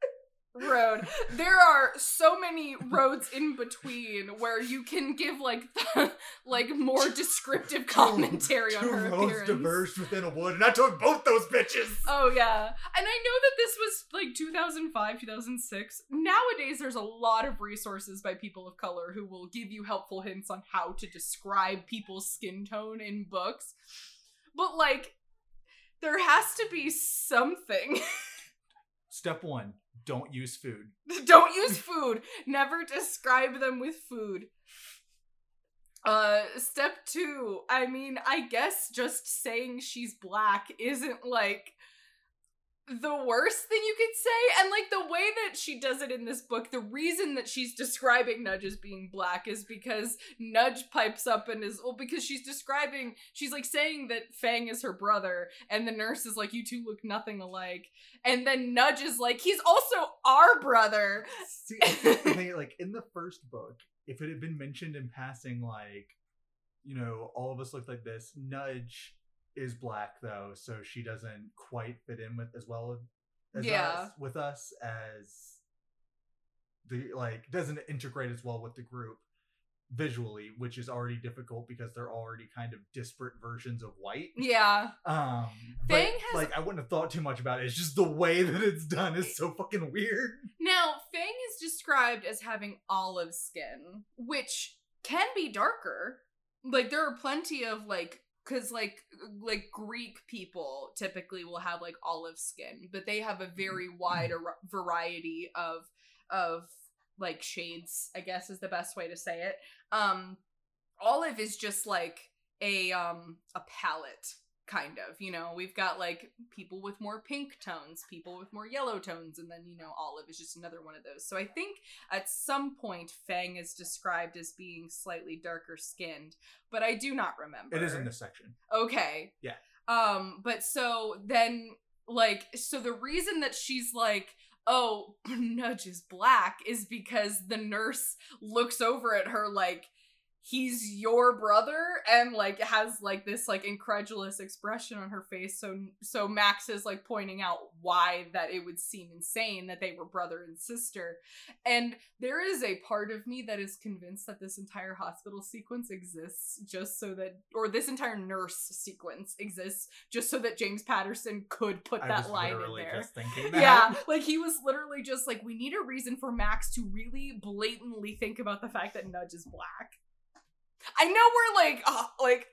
[laughs] road. There are so many roads in between where you can give like the, [laughs] like more descriptive commentary on two her roads appearance. diverged within a wood, and I took both those bitches. Oh yeah. And I know that this was like 2005, 2006. Nowadays there's a lot of resources by people of color who will give you helpful hints on how to describe people's skin tone in books. But like there has to be something. [laughs] Step one: don't use food. [laughs] Don't use food. Never describe them with food. Uh, step two. I mean, I guess just saying she's black isn't like the worst thing you could say. And like the way that she does it in this book, the reason that she's describing Nudge as being black is because Nudge pipes up and is, well, because she's describing, she's like saying that Fang is her brother, and the nurse is like, you two look nothing alike. And then Nudge is like, he's also our brother. See, [laughs] like in the first book, if it had been mentioned in passing, like, you know, all of us look like this, Nudge is black though, so she doesn't quite fit in with as well as Yeah. us, with us as the like doesn't integrate as well with the group visually, which is already difficult because they're already kind of disparate versions of white. Yeah. Um, but, Fang has- like I wouldn't have thought too much about it. It's just the way that it's done is so fucking weird. Now, Fang is described as having olive skin, which can be darker. Like there are plenty of like cuz like like Greek people typically will have like olive skin, but they have a very wide ar- variety of of like shades, I guess is the best way to say it. Um olive is just like a um a palette kind of you know we've got like people with more pink tones people with more yellow tones and then you know olive is just another one of those so i think at some point fang is described as being slightly darker skinned but i do not remember It is in this section. okay Yeah. um but so then like so the reason that she's like oh [clears throat] nudge is black is because the nurse looks over at her like he's your brother and like has like this like incredulous expression on her face so so max is like pointing out why that it would seem insane that they were brother and sister and there is a part of me that is convinced that this entire hospital sequence exists just so that or this entire nurse sequence exists just so that james patterson could put I that line in there just thinking that. yeah, [laughs] like he was literally just like, we need a reason for Max to really blatantly think about the fact that Nudge is black. I know we're like, uh, like,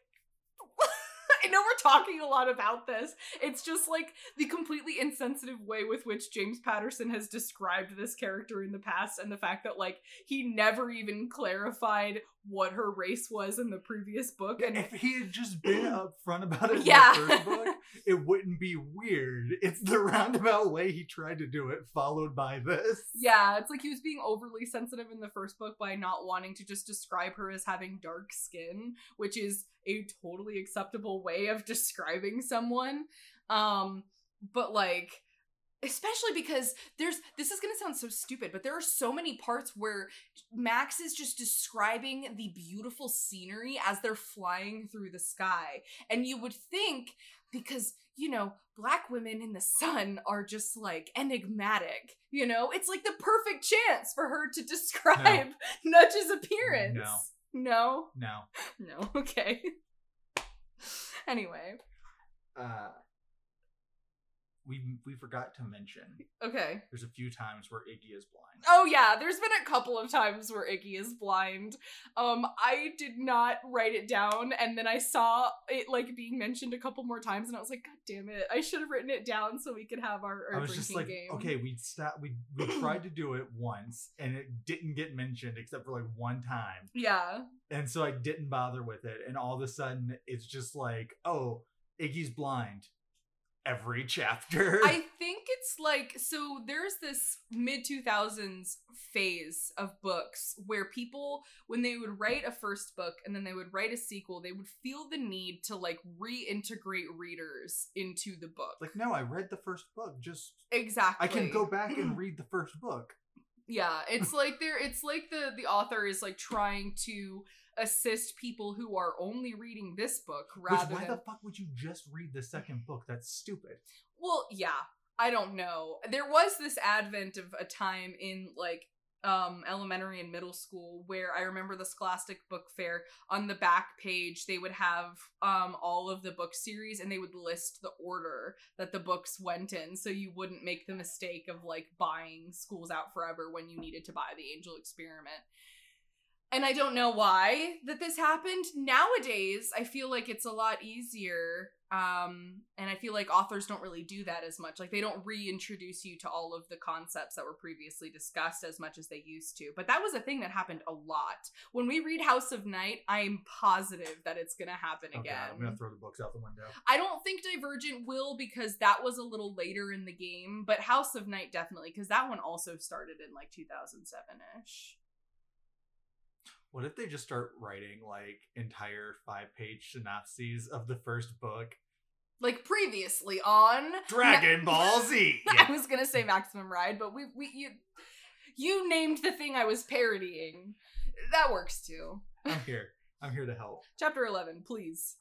[laughs] I know we're talking a lot about this. It's just like the completely insensitive way with which James Patterson has described this character in the past, and the fact that like he never even clarified what her race was in the previous book, and if he had just been [clears throat] upfront about it in Yeah. the first book, it wouldn't be weird. It's the roundabout way he tried to do it, followed by this. Yeah, it's like he was being overly sensitive in the first book by not wanting to just describe her as having dark skin, which is a totally acceptable way of describing someone. Um, but like especially because there's this is going to sound so stupid but there are so many parts where max is just describing the beautiful scenery as they're flying through the sky. And you would think because you know black women in the sun are just like enigmatic you know? It's like the perfect chance for her to describe [laughs] nudge's appearance. No? No. no [laughs] okay. Anyway. Uh, we we forgot to mention okay there's a few times where Iggy is blind. Oh yeah, there's been a couple of times where Iggy is blind. Um, I did not write it down, and then I saw it like being mentioned a couple more times, and I was like, God damn it! I should have written it down so we could have our, our I was just like, game. okay, we stopped. We we [clears throat] tried to do it once, and it didn't get mentioned except for like one time, Yeah. and so I didn't bother with it. And all of a sudden, it's just like, oh, Iggy's blind. Every [laughs] chapter. I think it's like so there's this mid 2000s phase of books where people when they would write a first book and then they would write a sequel they would feel the need to like reintegrate readers into the book. like, no, I read the first book. Just exactly. I can go back and [clears throat] read the first book. Yeah, it's like they're it's like the the author is like trying to assist people who are only reading this book Which rather why than the fuck would you just read the second book? That's stupid. Well, yeah. I don't know. There was this advent of a time in like um elementary and middle school where I remember the Scholastic Book Fair on the back page they would have um all of the book series and they would list the order that the books went in so you wouldn't make the mistake of like buying Schools Out Forever when you needed to buy the Angel Experiment. And I don't know why that this happened. Nowadays, I feel like it's a lot easier. Um, and I feel like authors don't really do that as much. Like they don't reintroduce you to all of the concepts that were previously discussed as much as they used to. But that was a thing that happened a lot. When we read House of Night, I am positive that it's gonna happen Oh, again. God, I'm gonna throw the books out the window. I don't think Divergent will because that was a little later in the game, but House of Night definitely because that one also started in like 2007 ish. What if they just start writing like entire five page synopses of the first book? Like previously on Dragon [laughs] Ball Z. I was gonna say Maximum Ride, but we we you you named the thing I was parodying. That works too. I'm [laughs] here. I'm here to help. Chapter 11, please.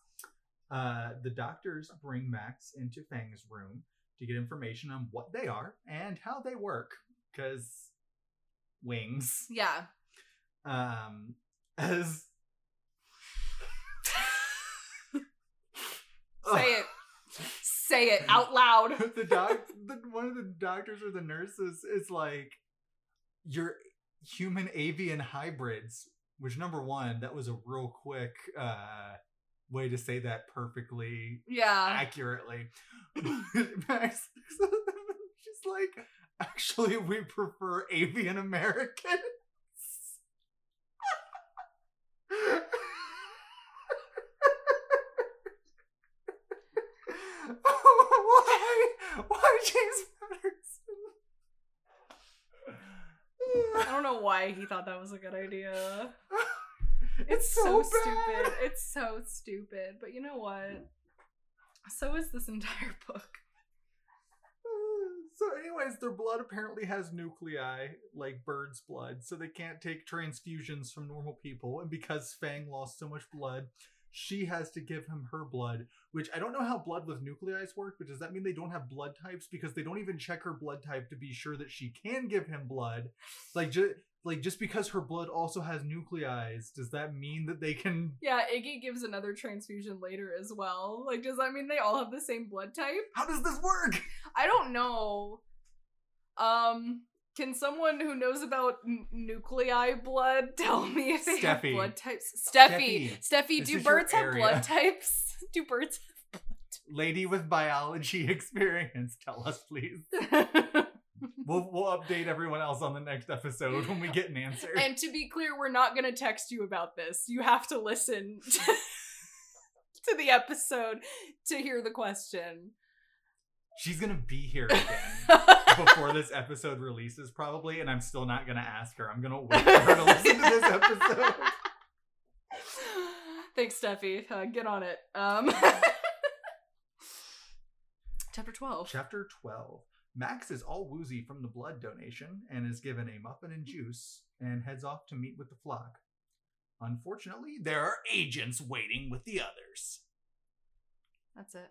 Uh, the doctors bring Max into Fang's room to get information on what they are and how they work. Cause wings. Yeah. Um, as Say it. Say it out loud. [laughs] the doc, the, one of the doctors or the nurses is like, "You're human avian hybrids." Which number one, that was a real quick uh, way to say that perfectly Yeah. accurately. [laughs] Max, [laughs] she's like, actually, we prefer avian Americans. Why? Why James Patterson? I don't know why he thought that was a good idea. [laughs] It's so, so, stupid. It's so stupid. But you know what? So is this entire book. So, anyways, their blood apparently has nuclei like bird's blood, so they can't take transfusions from normal people. And because Fang lost so much blood, she has to give him her blood, which I don't know how blood with nuclei work, but does that mean they don't have blood types? Because they don't even check her blood type to be sure that she can give him blood. Like, ju- like just because her blood also has nuclei, does that mean that they can? Yeah, Iggy gives another transfusion later as well. Like, does that mean they all have the same blood type? How does this work? I don't know. Um, can someone who knows about n- nuclei blood [laughs] tell me if they have blood types? Steffi, Steffi, Steffi, [laughs] do birds have blood types? Do birds Lady with biology [laughs] experience, tell us, please. We'll we'll update everyone else on the next episode when we get an answer. And to be clear, we're not going to text you about this. You have to listen to the episode to hear the question. She's gonna be here [laughs] again before this episode releases, probably, and I'm still not gonna ask her. I'm gonna wait for her to listen to this episode. [laughs] Thanks, Steffi. Uh, get on it. Um, [laughs] chapter 12. Chapter 12. Max is all woozy from the blood donation and is given a muffin and juice and heads off to meet with the flock. Unfortunately, there are agents waiting with the others. That's it.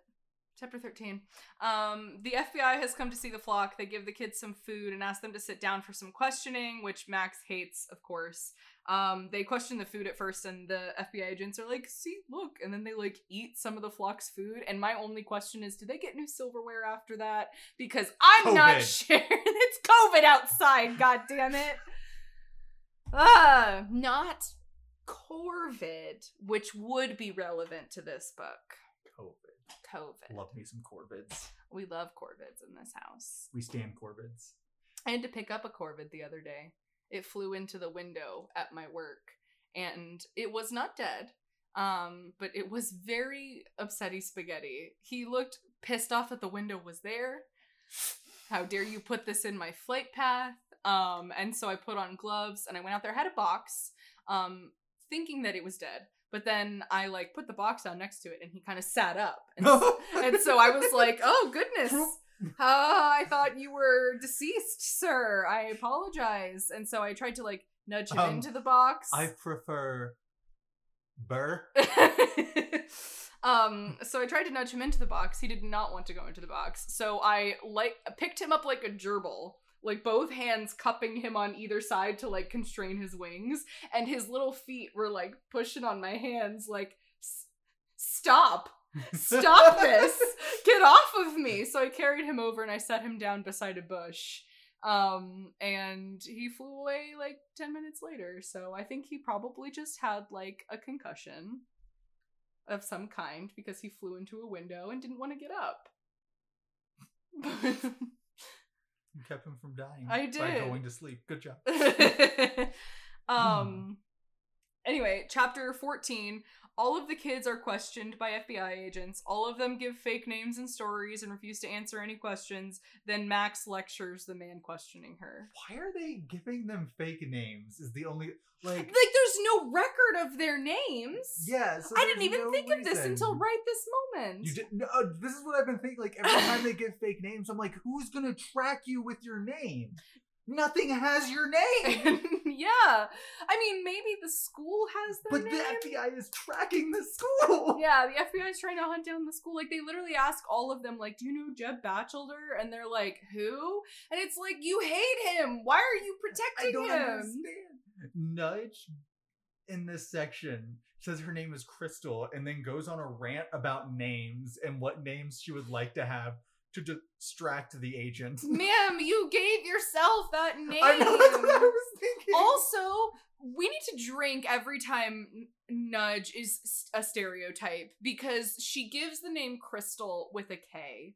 Chapter 13. Um, the FBI has come to see the flock. They give the kids some food and ask them to sit down for some questioning, which Max hates, of course. Um, they question the food at first, and the FBI agents are like, see, look. And then they like eat some of the flock's food. And my only question is, do they get new silverware after that? Because I'm not sure. [laughs] it's COVID outside, god damn it. Ah, not Corvid, which would be relevant to this book. COVID. Love me some Corvids. We love Corvids in this house. We stand Corvids. I had to pick up a Corvid the other day. It flew into the window at my work, and it was not dead. Um, but it was very upsetty spaghetti. He looked pissed off that the window was there. How dare you put this in my flight path? Um, and so I put on gloves and I went out there, had a box, um, thinking that it was dead. But then I like put the box down next to it and he kind of sat up. [laughs] And, and so I was like, oh goodness. Uh, [laughs] I thought you were deceased, sir. I apologize. And so I tried to like nudge him Um, into the box. I prefer Burr. [laughs] um so I tried to nudge him into the box. He did not want to go into the box. So I like picked him up like a gerbil. Like both hands cupping him on either side to like constrain his wings, and his little feet were like pushing on my hands, like, "S- stop, stop this. [laughs] Get off of me. So i carried him over and i set him down beside a bush um and he flew away like 10 minutes later. So i think he probably just had like a concussion of some kind because he flew into a window and didn't want to get up [laughs] You kept him from dying. I By going to sleep. Good job. [laughs] um anyway chapter 14 all of the kids are questioned by fbi agents all of them give fake names and stories and refuse to answer any questions then max lectures the man questioning her Why are they giving them fake names? Is the only like like there's no record of their names yeah. So i didn't even no think of this until right this moment You did. No, uh, this is what I've been thinking. Like every time they [laughs] give fake names, I'm like, who's gonna track you with your name? Nothing has your [laughs] name. yeah i mean maybe the school has their but name the FBI is tracking the school. [laughs] Yeah, the FBI is trying to hunt down the school. Like they literally ask all of them, like, "Do you know Jeb Batchelder?" And they're like, "Who?" And it's like, "You hate him. Why are you I protecting don't him?" understand. Nudge in this section says her name is Crystal and then goes on a rant about names and what names she would like to have to distract the agent. [laughs] Ma'am, you gave yourself that name. I know that's what I was thinking. also, we need to drink every time Nudge is a stereotype because she gives the name Crystal with a K.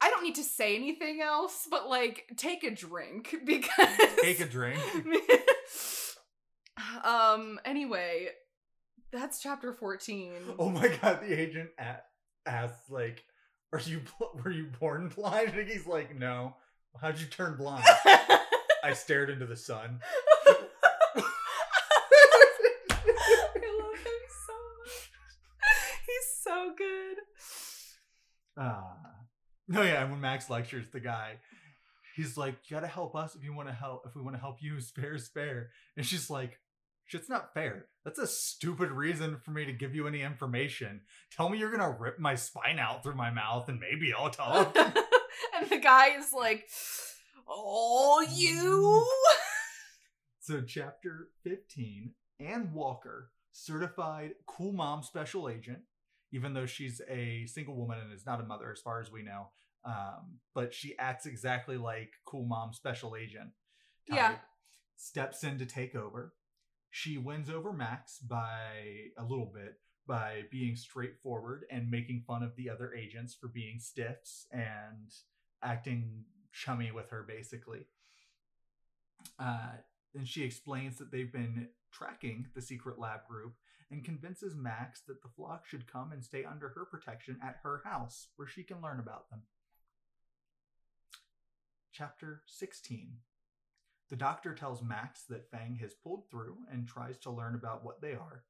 I don't need to say anything else, but like, take a drink [laughs] because. Take a drink. [laughs] um. Anyway, that's chapter fourteen. Oh my god, the agent a- asks like, "Are you bl- [laughs] were you born blind?" And he's like, "No." How'd you turn blind? I [laughs] stared into the sun. [laughs] I love him so much. He's so good. Ah. No, yeah, and when Max lectures the guy, he's like, You gotta help us if you wanna help if we wanna help you, spare, spare. And she's like, Shit's not fair. That's a stupid reason for me to give you any information. Tell me you're gonna rip my spine out through my mouth and maybe I'll talk. [laughs] and the guy is like, "Oh, you." So, chapter 15 Anne Walker, certified cool mom special agent, even though she's a single woman and is not a mother, as far as we know. Um, but she acts exactly like cool mom special agent. Yeah. Steps in to take over. She wins over Max by a little bit by being straightforward and making fun of the other agents for being stiffs and acting chummy with her, basically. Uh, and she explains that they've been tracking the secret lab group and convinces Max that the flock should come and stay under her protection at her house where she can learn about them. Chapter 16 The doctor tells Max that Fang has pulled through and tries to learn about what they are.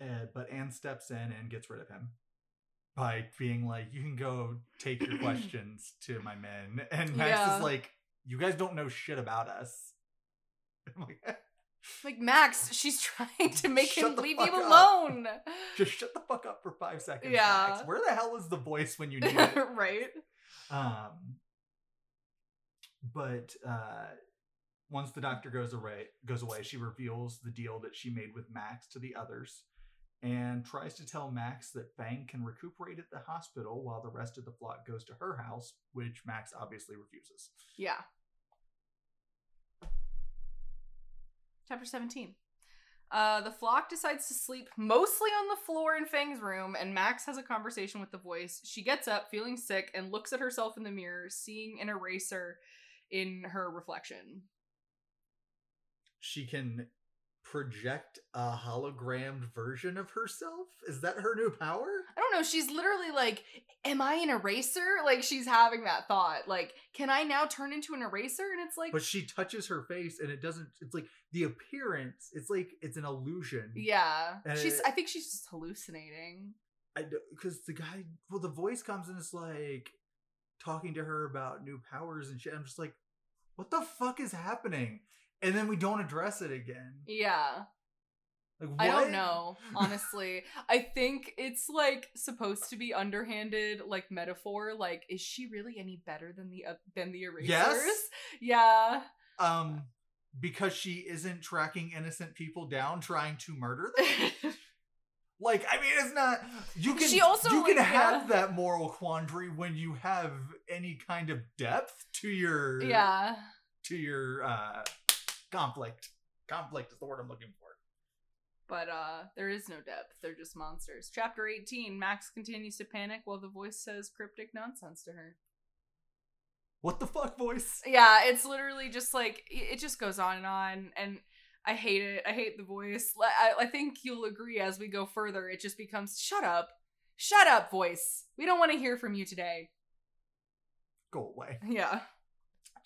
Uh, but Anne steps in and gets rid of him. by being like, "You can go take your [clears throat] questions to my men," and Max Yeah. is like, "You guys don't know shit about us." [laughs] Like, [laughs] Like Max, she's trying to make him leave you alone. Just shut the fuck up for five seconds. Yeah. Max. Where the hell is the voice when you [laughs] need it? right? Um, but uh, once the doctor goes away, goes away, she reveals the deal that she made with Max to the others, and tries to tell Max that Fang can recuperate at the hospital while the rest of the flock goes to her house, which Max obviously refuses. Yeah. Chapter 17. Uh, the flock decides to sleep mostly on the floor in Fang's room, and Max has a conversation with the voice. She gets up, feeling sick, and looks at herself in the mirror, seeing an eraser in her reflection. She can project a hologrammed version of herself. Is that her new power? I don't know, she's literally like, Am I an eraser? Like, she's having that thought. Like, can I now turn into an eraser? And it's like, But she touches her face, and it doesn't. It's like the appearance. It's like it's an illusion. yeah. She's, Uh, I think she's just hallucinating. I because the guy, well, the voice comes and it's like talking to her about new powers and shit. I'm just like, what the fuck is happening? And then we don't address it again. Yeah. Like, I don't know, [laughs] honestly. I think it's like supposed to be underhanded, like metaphor. Like, is she really any better than the uh, than the erasers? Yes. Yeah. Um, because she isn't tracking innocent people down, trying to murder them. [laughs] like, I mean, it's not. You can. She also, you can have yeah. that moral quandary when you have any kind of depth to your yeah. to your uh conflict. Conflict is the word I'm looking for. But uh there is no depth. They're just monsters. Chapter 18. Max continues to panic while the voice says cryptic nonsense to her. What the fuck, voice? Yeah, it's literally just like it just goes on and on and I hate it. I hate the voice. I, I think you'll agree as we go further. It just becomes shut up. Shut up, voice. We don't want to hear from you today. Go away. Yeah.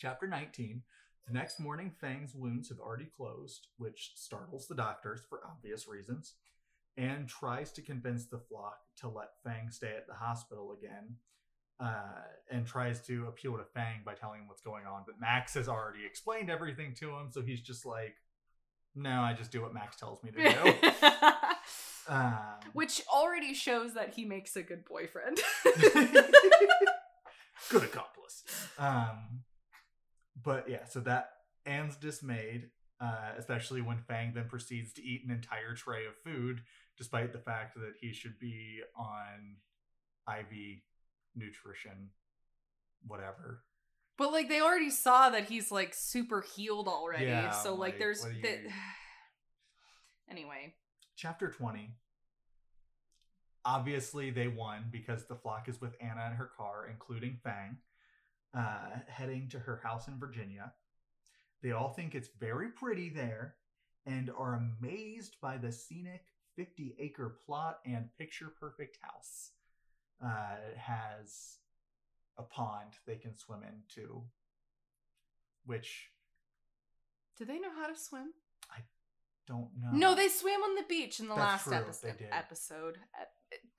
Chapter 19. The next morning, Fang's wounds have already closed, which startles the doctors for obvious reasons, and tries to convince the flock to let Fang stay at the hospital again, uh, and tries to appeal to Fang by telling him what's going on. But Max has already explained everything to him, so he's just like, no, I just do what Max tells me to do. [laughs] um, Which already shows that he makes a good boyfriend. [laughs] good accomplice. Um, but yeah, so that Anne's dismayed, uh, especially when Fang then proceeds to eat an entire tray of food, despite the fact that he should be on IV nutrition, whatever. but like they already saw that he's like super healed already. Yeah, so like, like, there's what do you- the... [sighs] anyway. Chapter 20. Obviously, they won because the flock is with Anna in her car, including Fang, uh, heading to her house in Virginia. They all think it's very pretty there and are amazed by the scenic 50 acre plot and picture perfect house. Uh, it has a pond they can swim into, which Do they know how to swim? I don't know. No, they swam on the beach in the That's last true, episode. they did. Episode ep-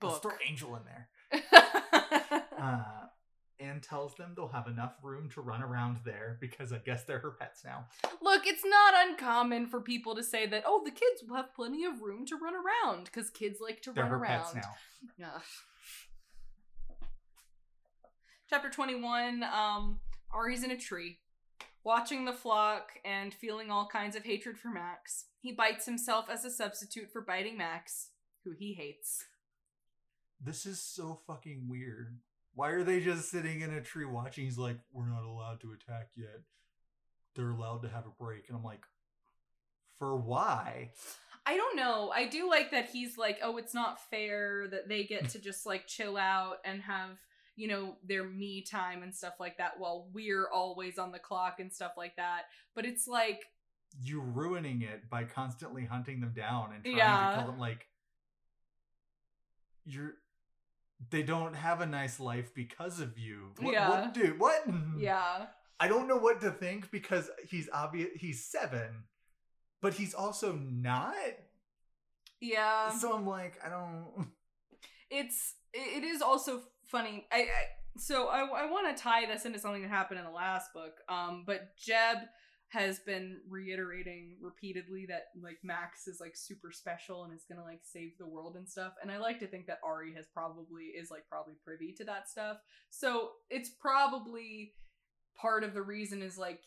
Let's throw Angel in there. [laughs] uh, and tells them they'll have enough room to run around there because I guess they're her pets now. Look, it's not uncommon for people to say that. Oh, the kids will have plenty of room to run around because kids like to They're run her around. pets now. Ugh. Chapter 21 um, Ari's in a tree, watching the flock and feeling all kinds of hatred for Max. He bites himself as a substitute for biting Max, who he hates. This is so fucking weird. Why are they just sitting in a tree watching? He's like, we're not allowed to attack yet. They're allowed to have a break. And I'm like, for why? I don't know. I do like that he's like, oh, it's not fair that they get to just like chill out and have, you know, their me time and stuff like that while we're always on the clock and stuff like that. But it's like, You're ruining it by constantly hunting them down and trying Yeah. to kill them. Like, you're. They don't have a nice life because of you. What, Yeah. what dude? What? yeah. [laughs] I don't know what to think because he's obvious. He's seven, but he's also not. Yeah. so I'm like, I don't. it's it is also funny. I, I so I, I want to tie this into something that happened in the last book. Um, but Jeb has been reiterating repeatedly that like Max is like super special and is gonna like save the world and stuff. And I like to think that Ari has probably is like probably privy to that stuff. So it's probably part of the reason is like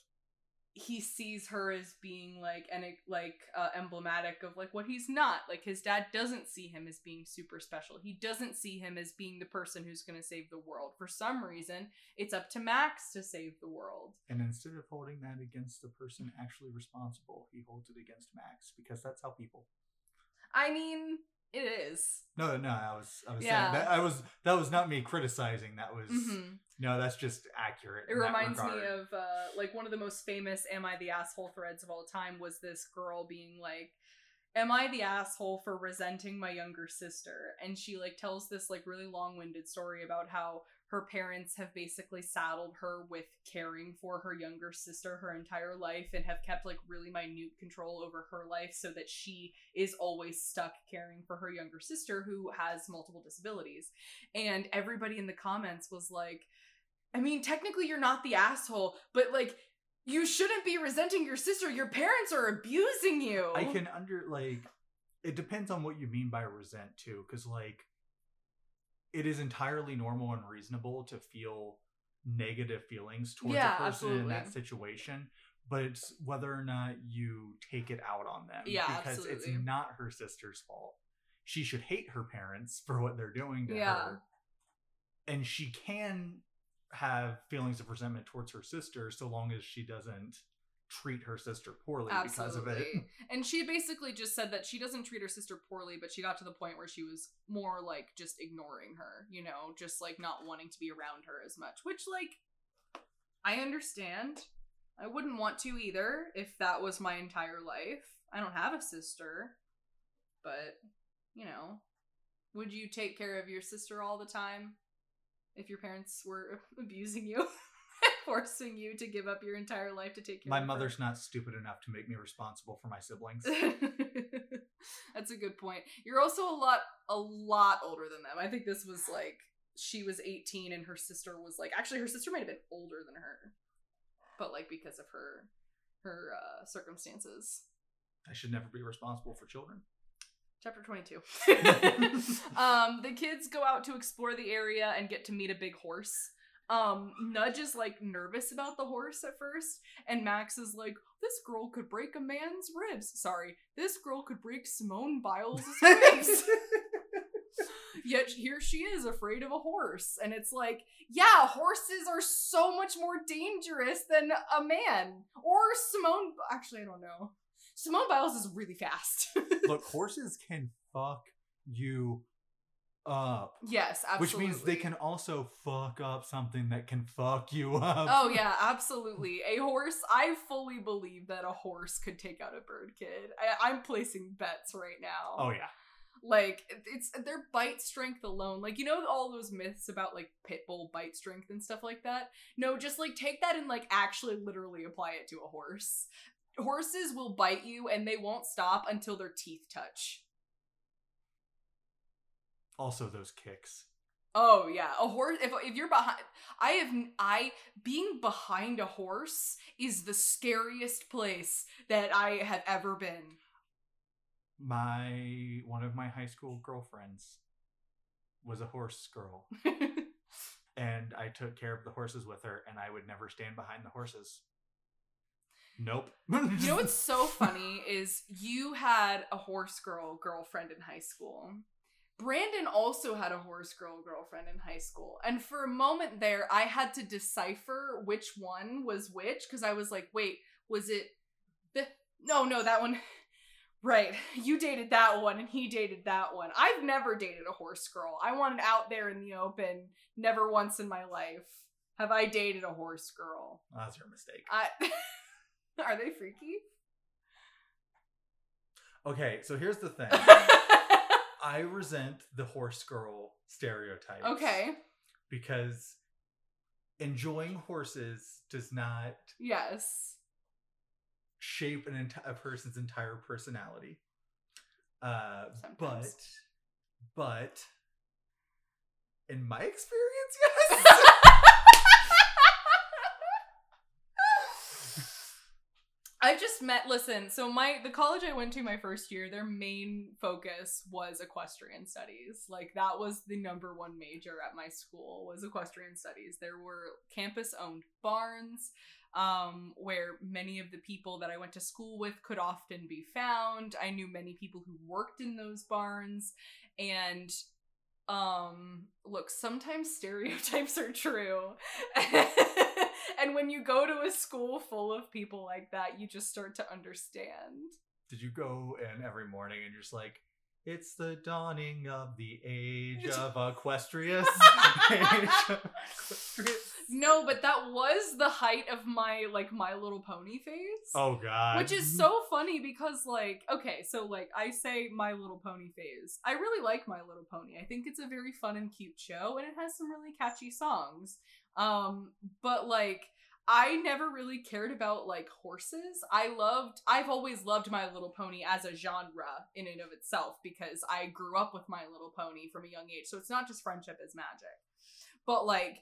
he sees her as being like and like uh, emblematic of like what he's not. Like his dad doesn't see him as being super special. He doesn't see him as being the person who's going to save the world. For some reason it's up to max to save the world. And instead of holding that against the person actually responsible, he holds it against Max because that's how people. i mean it is No, no, I was, I was Yeah. saying that I was that was not me criticizing. That was Mhm. no, that's just accurate. It reminds me of uh, like one of the most famous "Am I the asshole?" threads of all time was this girl being like, "Am I the asshole for resenting my younger sister?" And she like tells this like really long-winded story about how her parents have basically saddled her with caring for her younger sister her entire life and have kept like really minute control over her life so that she is always stuck caring for her younger sister who has multiple disabilities. And everybody in the comments was like, I mean, technically you're not the asshole, but like you shouldn't be resenting your sister. Your parents are abusing you. I can under like it depends on what you mean by resent too, because like it is entirely normal and reasonable to feel negative feelings towards Yeah, a person in that situation, but it's whether or not you take it out on them. Yeah, because absolutely. it's not her sister's fault. She should hate her parents for what they're doing to Yeah. her. And she can have feelings of resentment towards her sister so long as she doesn't treat her sister poorly because of it. And she basically just said that she doesn't treat her sister poorly, but she got to the point where she was more like just ignoring her, you know, just like not wanting to be around her as much, which like I understand. I wouldn't want to either if that was my entire life. I don't have a sister, but you know, would you take care of your sister all the time if your parents were [laughs] abusing you? Forcing you to give up your entire life to take care My of her? mother's not stupid enough to make me responsible for my siblings. [laughs] That's a good point. You're also a lot a lot older than them. I think this was like she was 18 and her sister was like actually her sister might have been older than her. But like because of her her uh circumstances. I should never be responsible for children. Chapter 22. [laughs] [laughs] um the kids go out to explore the area and get to meet a big horse. Um Nudge is like nervous about the horse at first and Max is like this girl could break a man's ribs. Sorry, this girl could break Simone Biles' [laughs] ribs. [laughs] Yet here she is afraid of a horse. And it's like, yeah, horses are so much more dangerous than a man. Or Simone. Actually, I don't know. Simone Biles is really fast. [laughs] Look, horses can fuck you up. yes, absolutely. Which means they can also fuck up something that can fuck you up. Oh, yeah, [laughs] absolutely. A horse, I fully believe that a horse could take out a bird kid. I, I'm placing bets right now. Oh yeah. like it's their bite strength alone like you know all those myths about like pit bull bite strength and stuff like that no just like take that and like actually literally apply it to a horse horses will bite you and they won't stop until their teeth touch Also those kicks. oh yeah a horse if, if you're behind i have i being behind a horse is the scariest place that i have ever been My one of my high school girlfriends was a horse girl. [laughs] and I took care of the horses with her, and I would never stand behind the horses. Nope. You know what's so [laughs] funny is you had a horse girl girlfriend in high school. Brandon also had a horse girl girlfriend in high school. And for a moment there, I had to decipher which one was which because I was like, wait, was it the. No, no, that one. [laughs] Right. You dated that one and he dated that one. I've never dated a horse girl. I wanted out there in the open. Never once in my life have I dated a horse girl. Oh, that's your mistake. I. [laughs] Are they freaky? Okay, so here's the thing. [laughs] I resent the horse girl stereotype. okay. Because enjoying horses does not Yes. shape an enti- a person's entire personality. Uh, but, but In my experience, [laughs] yes. I've just met listen, so my the college I went to my first year, their main focus was equestrian studies. Like that was the number one major at my school was equestrian studies. There were campus owned barns um where many of the people that I went to school with could often be found. I knew many people who worked in those barns and um look, sometimes stereotypes are true. [laughs] and when you go to a school full of people like that, you just start to understand. Did you go in every morning and you're just like, it's the dawning of the age of [laughs] Equestrius? Age of Equestrius? [laughs] No, but that was the height of my like My Little Pony phase. Oh god. Which is so funny because like okay, so like I say My Little Pony phase. I really like My Little Pony. I think it's a very fun and cute show and it has some really catchy songs. Um but like I never really cared about like horses. I loved I've always loved My Little Pony as a genre in and of itself because I grew up with My Little Pony from a young age. So it's not just friendship is magic. But like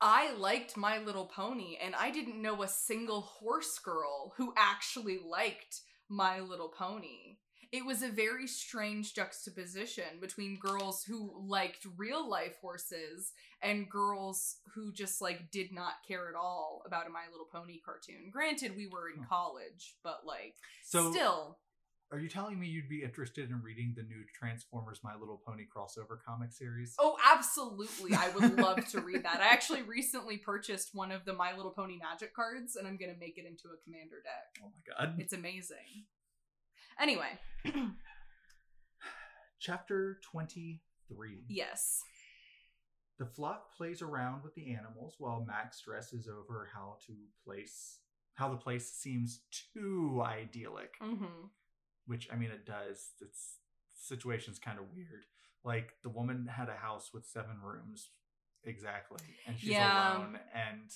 I liked My Little Pony and I didn't know a single horse girl who actually liked My Little Pony. It was a very strange juxtaposition between girls who liked real life horses and girls who just like did not care at all about a My Little Pony cartoon. Granted, we were in college, but like so still. are you telling me you'd be interested in reading the new Transformers My Little Pony crossover comic series? Oh, absolutely. I would love to read that. I actually [laughs] recently purchased one of the My Little Pony magic cards and I'm going to make it into a commander deck. Oh my god. It's amazing. Anyway, [clears throat] Chapter 23. yes. The flock plays around with the animals while Max stresses over how to place how the place seems too idyllic. Mm-hmm. Which I mean it does. It's situation's kind of weird. Like the woman had a house with seven rooms exactly and she's Yeah. alone and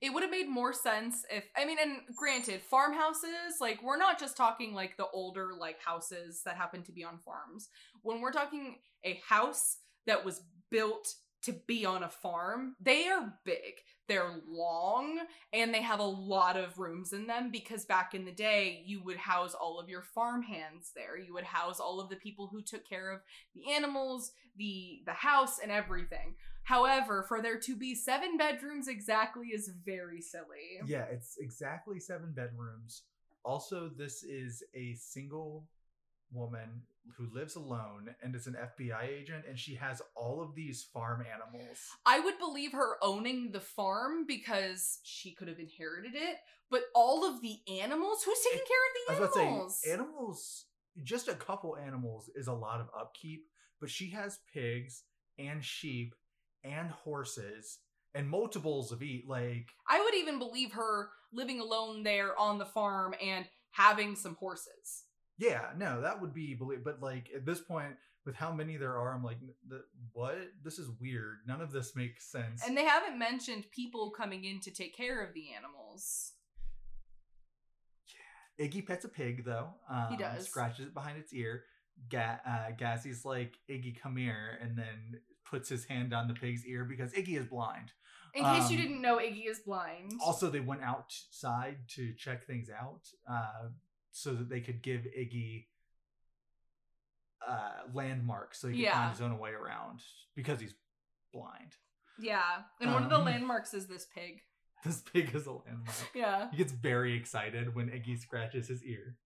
It would have made more sense if I mean, and granted, farmhouses, like we're not just talking like the older like houses that happen to be on farms. When we're talking a house that was built to be on a farm, they are big. They're long and they have a lot of rooms in them because back in the day, you would house all of your farm hands there. You would house all of the people who took care of the animals, the the house and everything. However, for there to be seven bedrooms exactly is very silly. Yeah, it's exactly seven bedrooms. Also, this is a single woman who lives alone and is an FBI agent, and she has all of these farm animals. I would believe her owning the farm because she could have inherited it, but all of the animals? Who's taking care of the animals? say, animals, just a couple animals is a lot of upkeep, but she has pigs and sheep and horses and multiples of each. Like, I would even believe her living alone there on the farm and having some horses. yeah, no, that would be believe. But like at this point, with how many there are, I'm like, the, what? This is weird. None of this makes sense. And they haven't mentioned people coming in to take care of the animals. Yeah. Iggy pets a pig though. Um, He does. Scratches it behind its ear. Ga- uh, Gazzy's like, Iggy, come here, and then puts his hand on the pig's ear because Iggy is blind. In case you Um, didn't know, Iggy is blind. Also, they went outside to check things out uh, so that they could give Iggy uh, landmarks so he could Yeah. find his own way around because he's blind. yeah. And one of the Um, landmarks is this pig. [laughs] This pig is a landmark. [laughs] Yeah. He gets very excited when Iggy scratches his ear.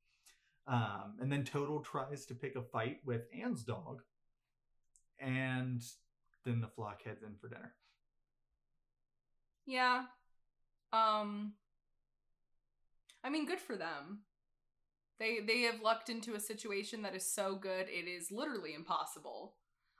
Um, and then Total tries to pick a fight with Anne's dog. And then the flock heads in for dinner. Yeah. Um I mean good for them. They they have lucked into a situation that is so good it is literally impossible.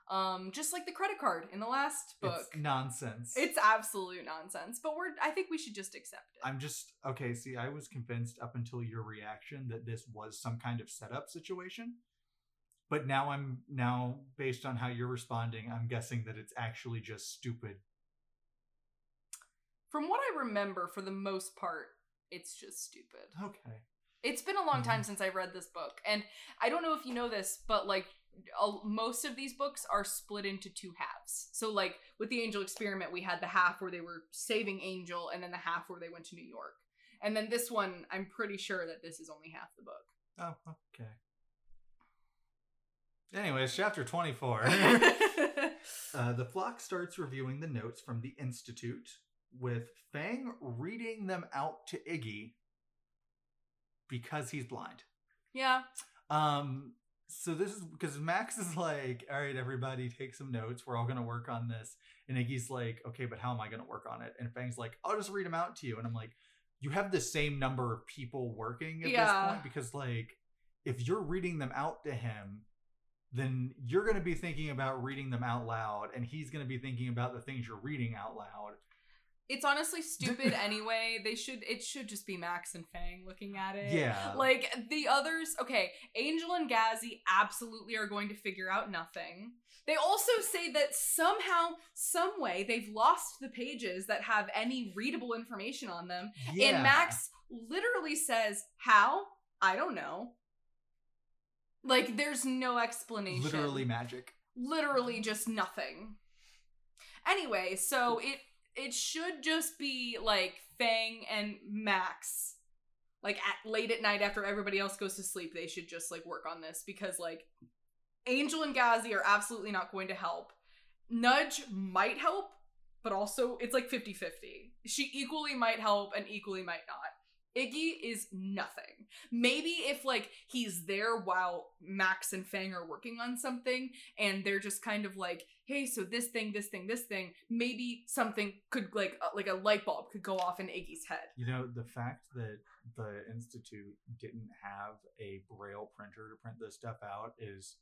Um just like the credit card in the last book. It's nonsense. It's absolute nonsense, but we're I think we should just accept it. I'm just okay. See, I was convinced up until your reaction that this was some kind of setup situation, but now I'm now based on how you're responding, I'm guessing that it's actually just stupid. From what I remember for the most part, it's just stupid. Okay. It's been a long time Mhm. since I read this book, and I don't know if you know this, but like most of these books are split into two halves. So like with the Angel Experiment, we had the half where they were saving Angel, and then the half where they went to New York. And then this one, I'm pretty sure that this is only half the book. Oh, okay. Anyways, chapter 24. [laughs] uh, the flock starts reviewing the notes from the Institute, with Fang reading them out to Iggy because he's blind. yeah, Um, so this is because Max is like, all right, everybody take some notes. We're all gonna work on this. And Iggy's like, okay, but how am I gonna work on it? And Fang's like, I'll just read them out to you. And I'm like, you have the same number of people working at Yeah. this point because like if you're reading them out to him, then you're gonna be thinking about reading them out loud, and he's gonna be thinking about the things you're reading out loud. it's honestly stupid [laughs] anyway. They should it should just be Max and Fang looking at it. Yeah. Like the others, okay, Angel and Gazzy absolutely are going to figure out nothing. They also say that somehow, some way, they've lost the pages that have any readable information on them. yeah. And Max literally says, How? I don't know. Like, there's no explanation. literally magic. Literally just nothing. Anyway, so it it should just be like Fang and Max. Like at late at night after everybody else goes to sleep, they should just like work on this because like Angel and Gazzy are absolutely not going to help. Nudge might help, but also it's like 50-50. She equally might help and equally might not. Iggy is nothing. Maybe if like he's there while Max and Fang are working on something and they're just kind of like, "Hey, so this thing, this thing, this thing, maybe something could like uh, like a light bulb could go off in Iggy's head." You know, the fact that the Institute didn't have a braille printer to print this stuff out is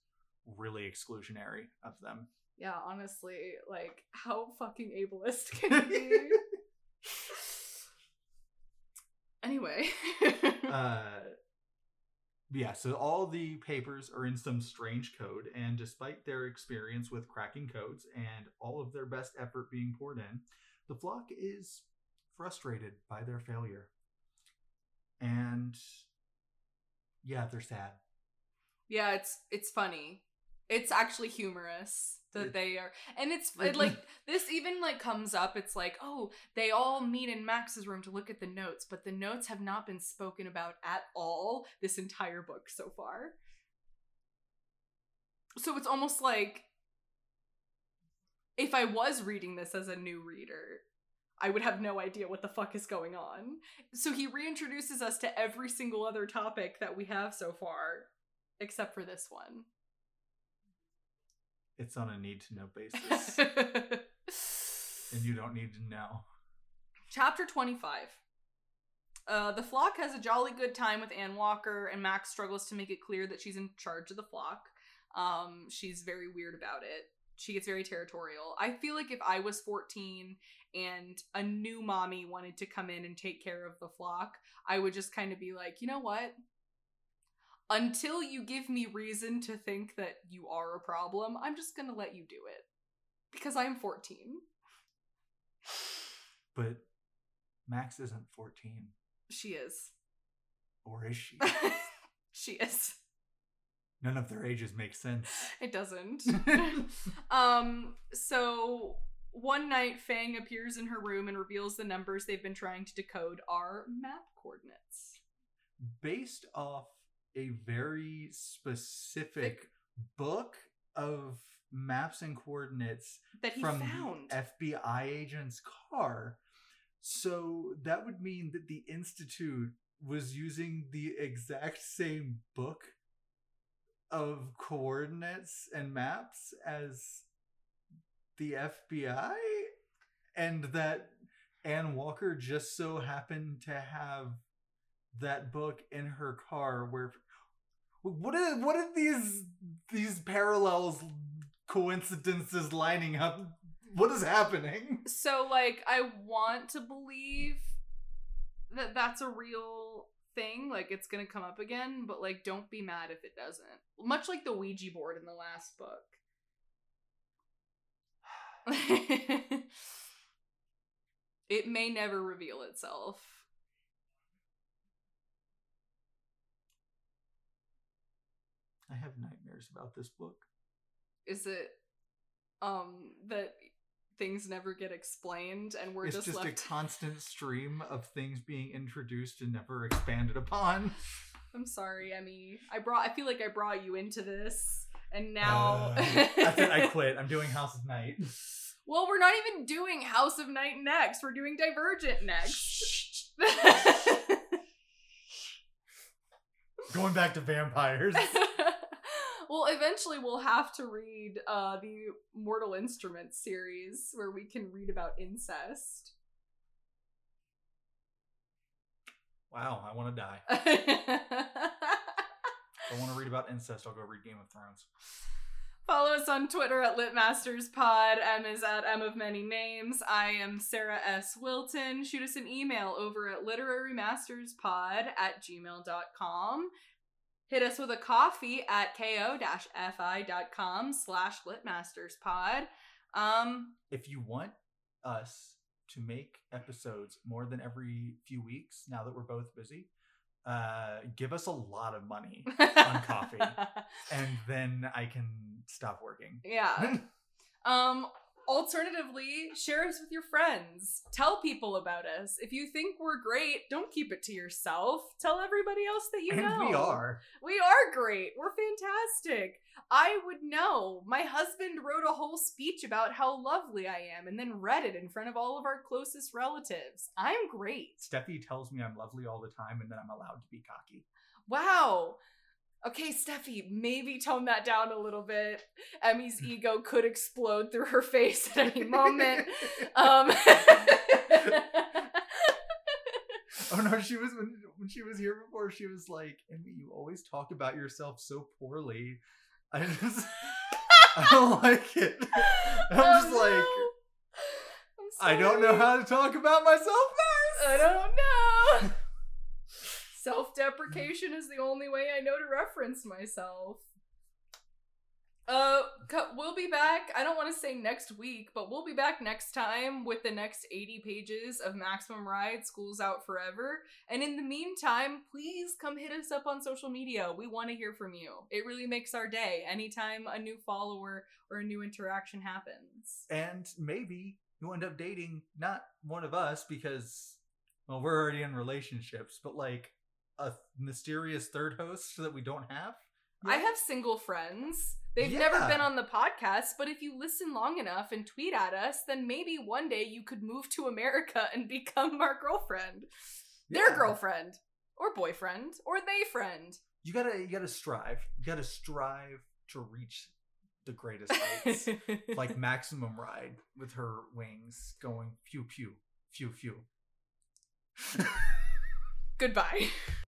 really exclusionary of them. Yeah, honestly, like how fucking ableist can [laughs] you be? Anyway. [laughs] uh, yeah, so all the papers are in some strange code, and despite their experience with cracking codes and all of their best effort being poured in, the flock is frustrated by their failure. And yeah, they're sad. yeah, it's it's funny. It's actually humorous that they are, and it's it, like [laughs] this even like comes up. It's like, oh, they all meet in Max's room to look at the notes, but the notes have not been spoken about at all this entire book so far. So it's almost like if I was reading this as a new reader, I would have no idea what the fuck is going on. So he reintroduces us to every single other topic that we have so far, except for this one. It's on a need to know [laughs] basis, and you don't need to know. Chapter 25. Uh, the flock has a jolly good time with Anne Walker, and Max struggles to make it clear that she's in charge of the flock. Um, she's very weird about it. She gets very territorial. I feel like if I was 14 and a new mommy wanted to come in and take care of the flock, I would just kind of be like, you know what? Until you give me reason to think that you are a problem, I'm just gonna let you do it. Because I'm 14. But Max isn't 14, She is. or is she? [laughs] she is. None of their ages make sense. It doesn't. [laughs] um, so one night Fang appears in her room and reveals the numbers they've been trying to decode are map coordinates. based off a very specific book of maps and coordinates That he from found. the FBI agent's car. So that would mean that the Institute was using the exact same book of coordinates and maps as the FBI, and that Anne Walker just so happened to have that book in her car where what are what are these these parallels coincidences lining up? What is happening? So like I want to believe that that's a real thing like it's going to come up again but like don't be mad if it doesn't. Much like the ouija board in the last book. [sighs] [laughs] It may never reveal itself I have nightmares about this book. Is it um that things never get explained and we're it's just, just, left a constant stream of things being introduced and never expanded upon. [laughs] I'm sorry, Emmy. I brought I feel like I brought you into this and now Uh, That's it. I [laughs] quit. I'm doing House of Night. Well, we're not even doing House of Night next. We're doing Divergent next. [laughs] Going back to vampires. Well, eventually we'll have to read uh, the Mortal Instruments series where we can read about incest. Wow, I want to die. [laughs] If I want to read about incest, I'll go read Game of Thrones. Follow us on Twitter at LitmastersPod. M is at M of Many Names. I am Sarah S. Wilton. Shoot us an email over at literarymasterspod at gmail.com. Hit us with a coffee at ko-fi.com slash litmasterspod. Um, If you want us to make episodes more than every few weeks, now that we're both busy, uh, give us a lot of money, [laughs] On coffee. and then I can stop working. yeah. [laughs] Um, alternatively, share us with your friends. Tell people about us. If you think we're great, don't keep it to yourself. Tell everybody else that you and know. we are. We are great. We're fantastic. I would know. My husband wrote a whole speech about how lovely I am and then read it in front of all of our closest relatives. I'm great. Steffi tells me I'm lovely all the time, and then I'm allowed to be cocky. Wow. Okay, Steffi, maybe tone that down a little bit. Emmy's ego could explode through her face at any moment. [laughs] Um, [laughs] Oh no, she was when when she was here before. She was like, "Emmy, you always talk about yourself so poorly. I [laughs] just, I don't like it. I'm Oh, just like. I'm I don't know how to talk about myself nice. I don't know. Self deprecation is the only way I know to reference myself. Uh, we'll be back. I don't want to say next week, but we'll be back next time with the next 80 pages of Maximum Ride School's Out Forever. And in the meantime, please come hit us up on social media. We want to hear from you. It really makes our day anytime a new follower or a new interaction happens. And maybe you'll end up dating not one of us because, well, we're already in relationships, but like a mysterious third host that we don't have. I have single friends. They've never been on the podcast, but if you listen long enough and tweet at us, then maybe one day you could move to America and become our girlfriend. Their girlfriend. Or boyfriend. Or they friend. You gotta, you gotta strive. You gotta strive to reach the greatest heights. [laughs] like maximum ride with her wings going pew pew pew pew Goodbye. [laughs]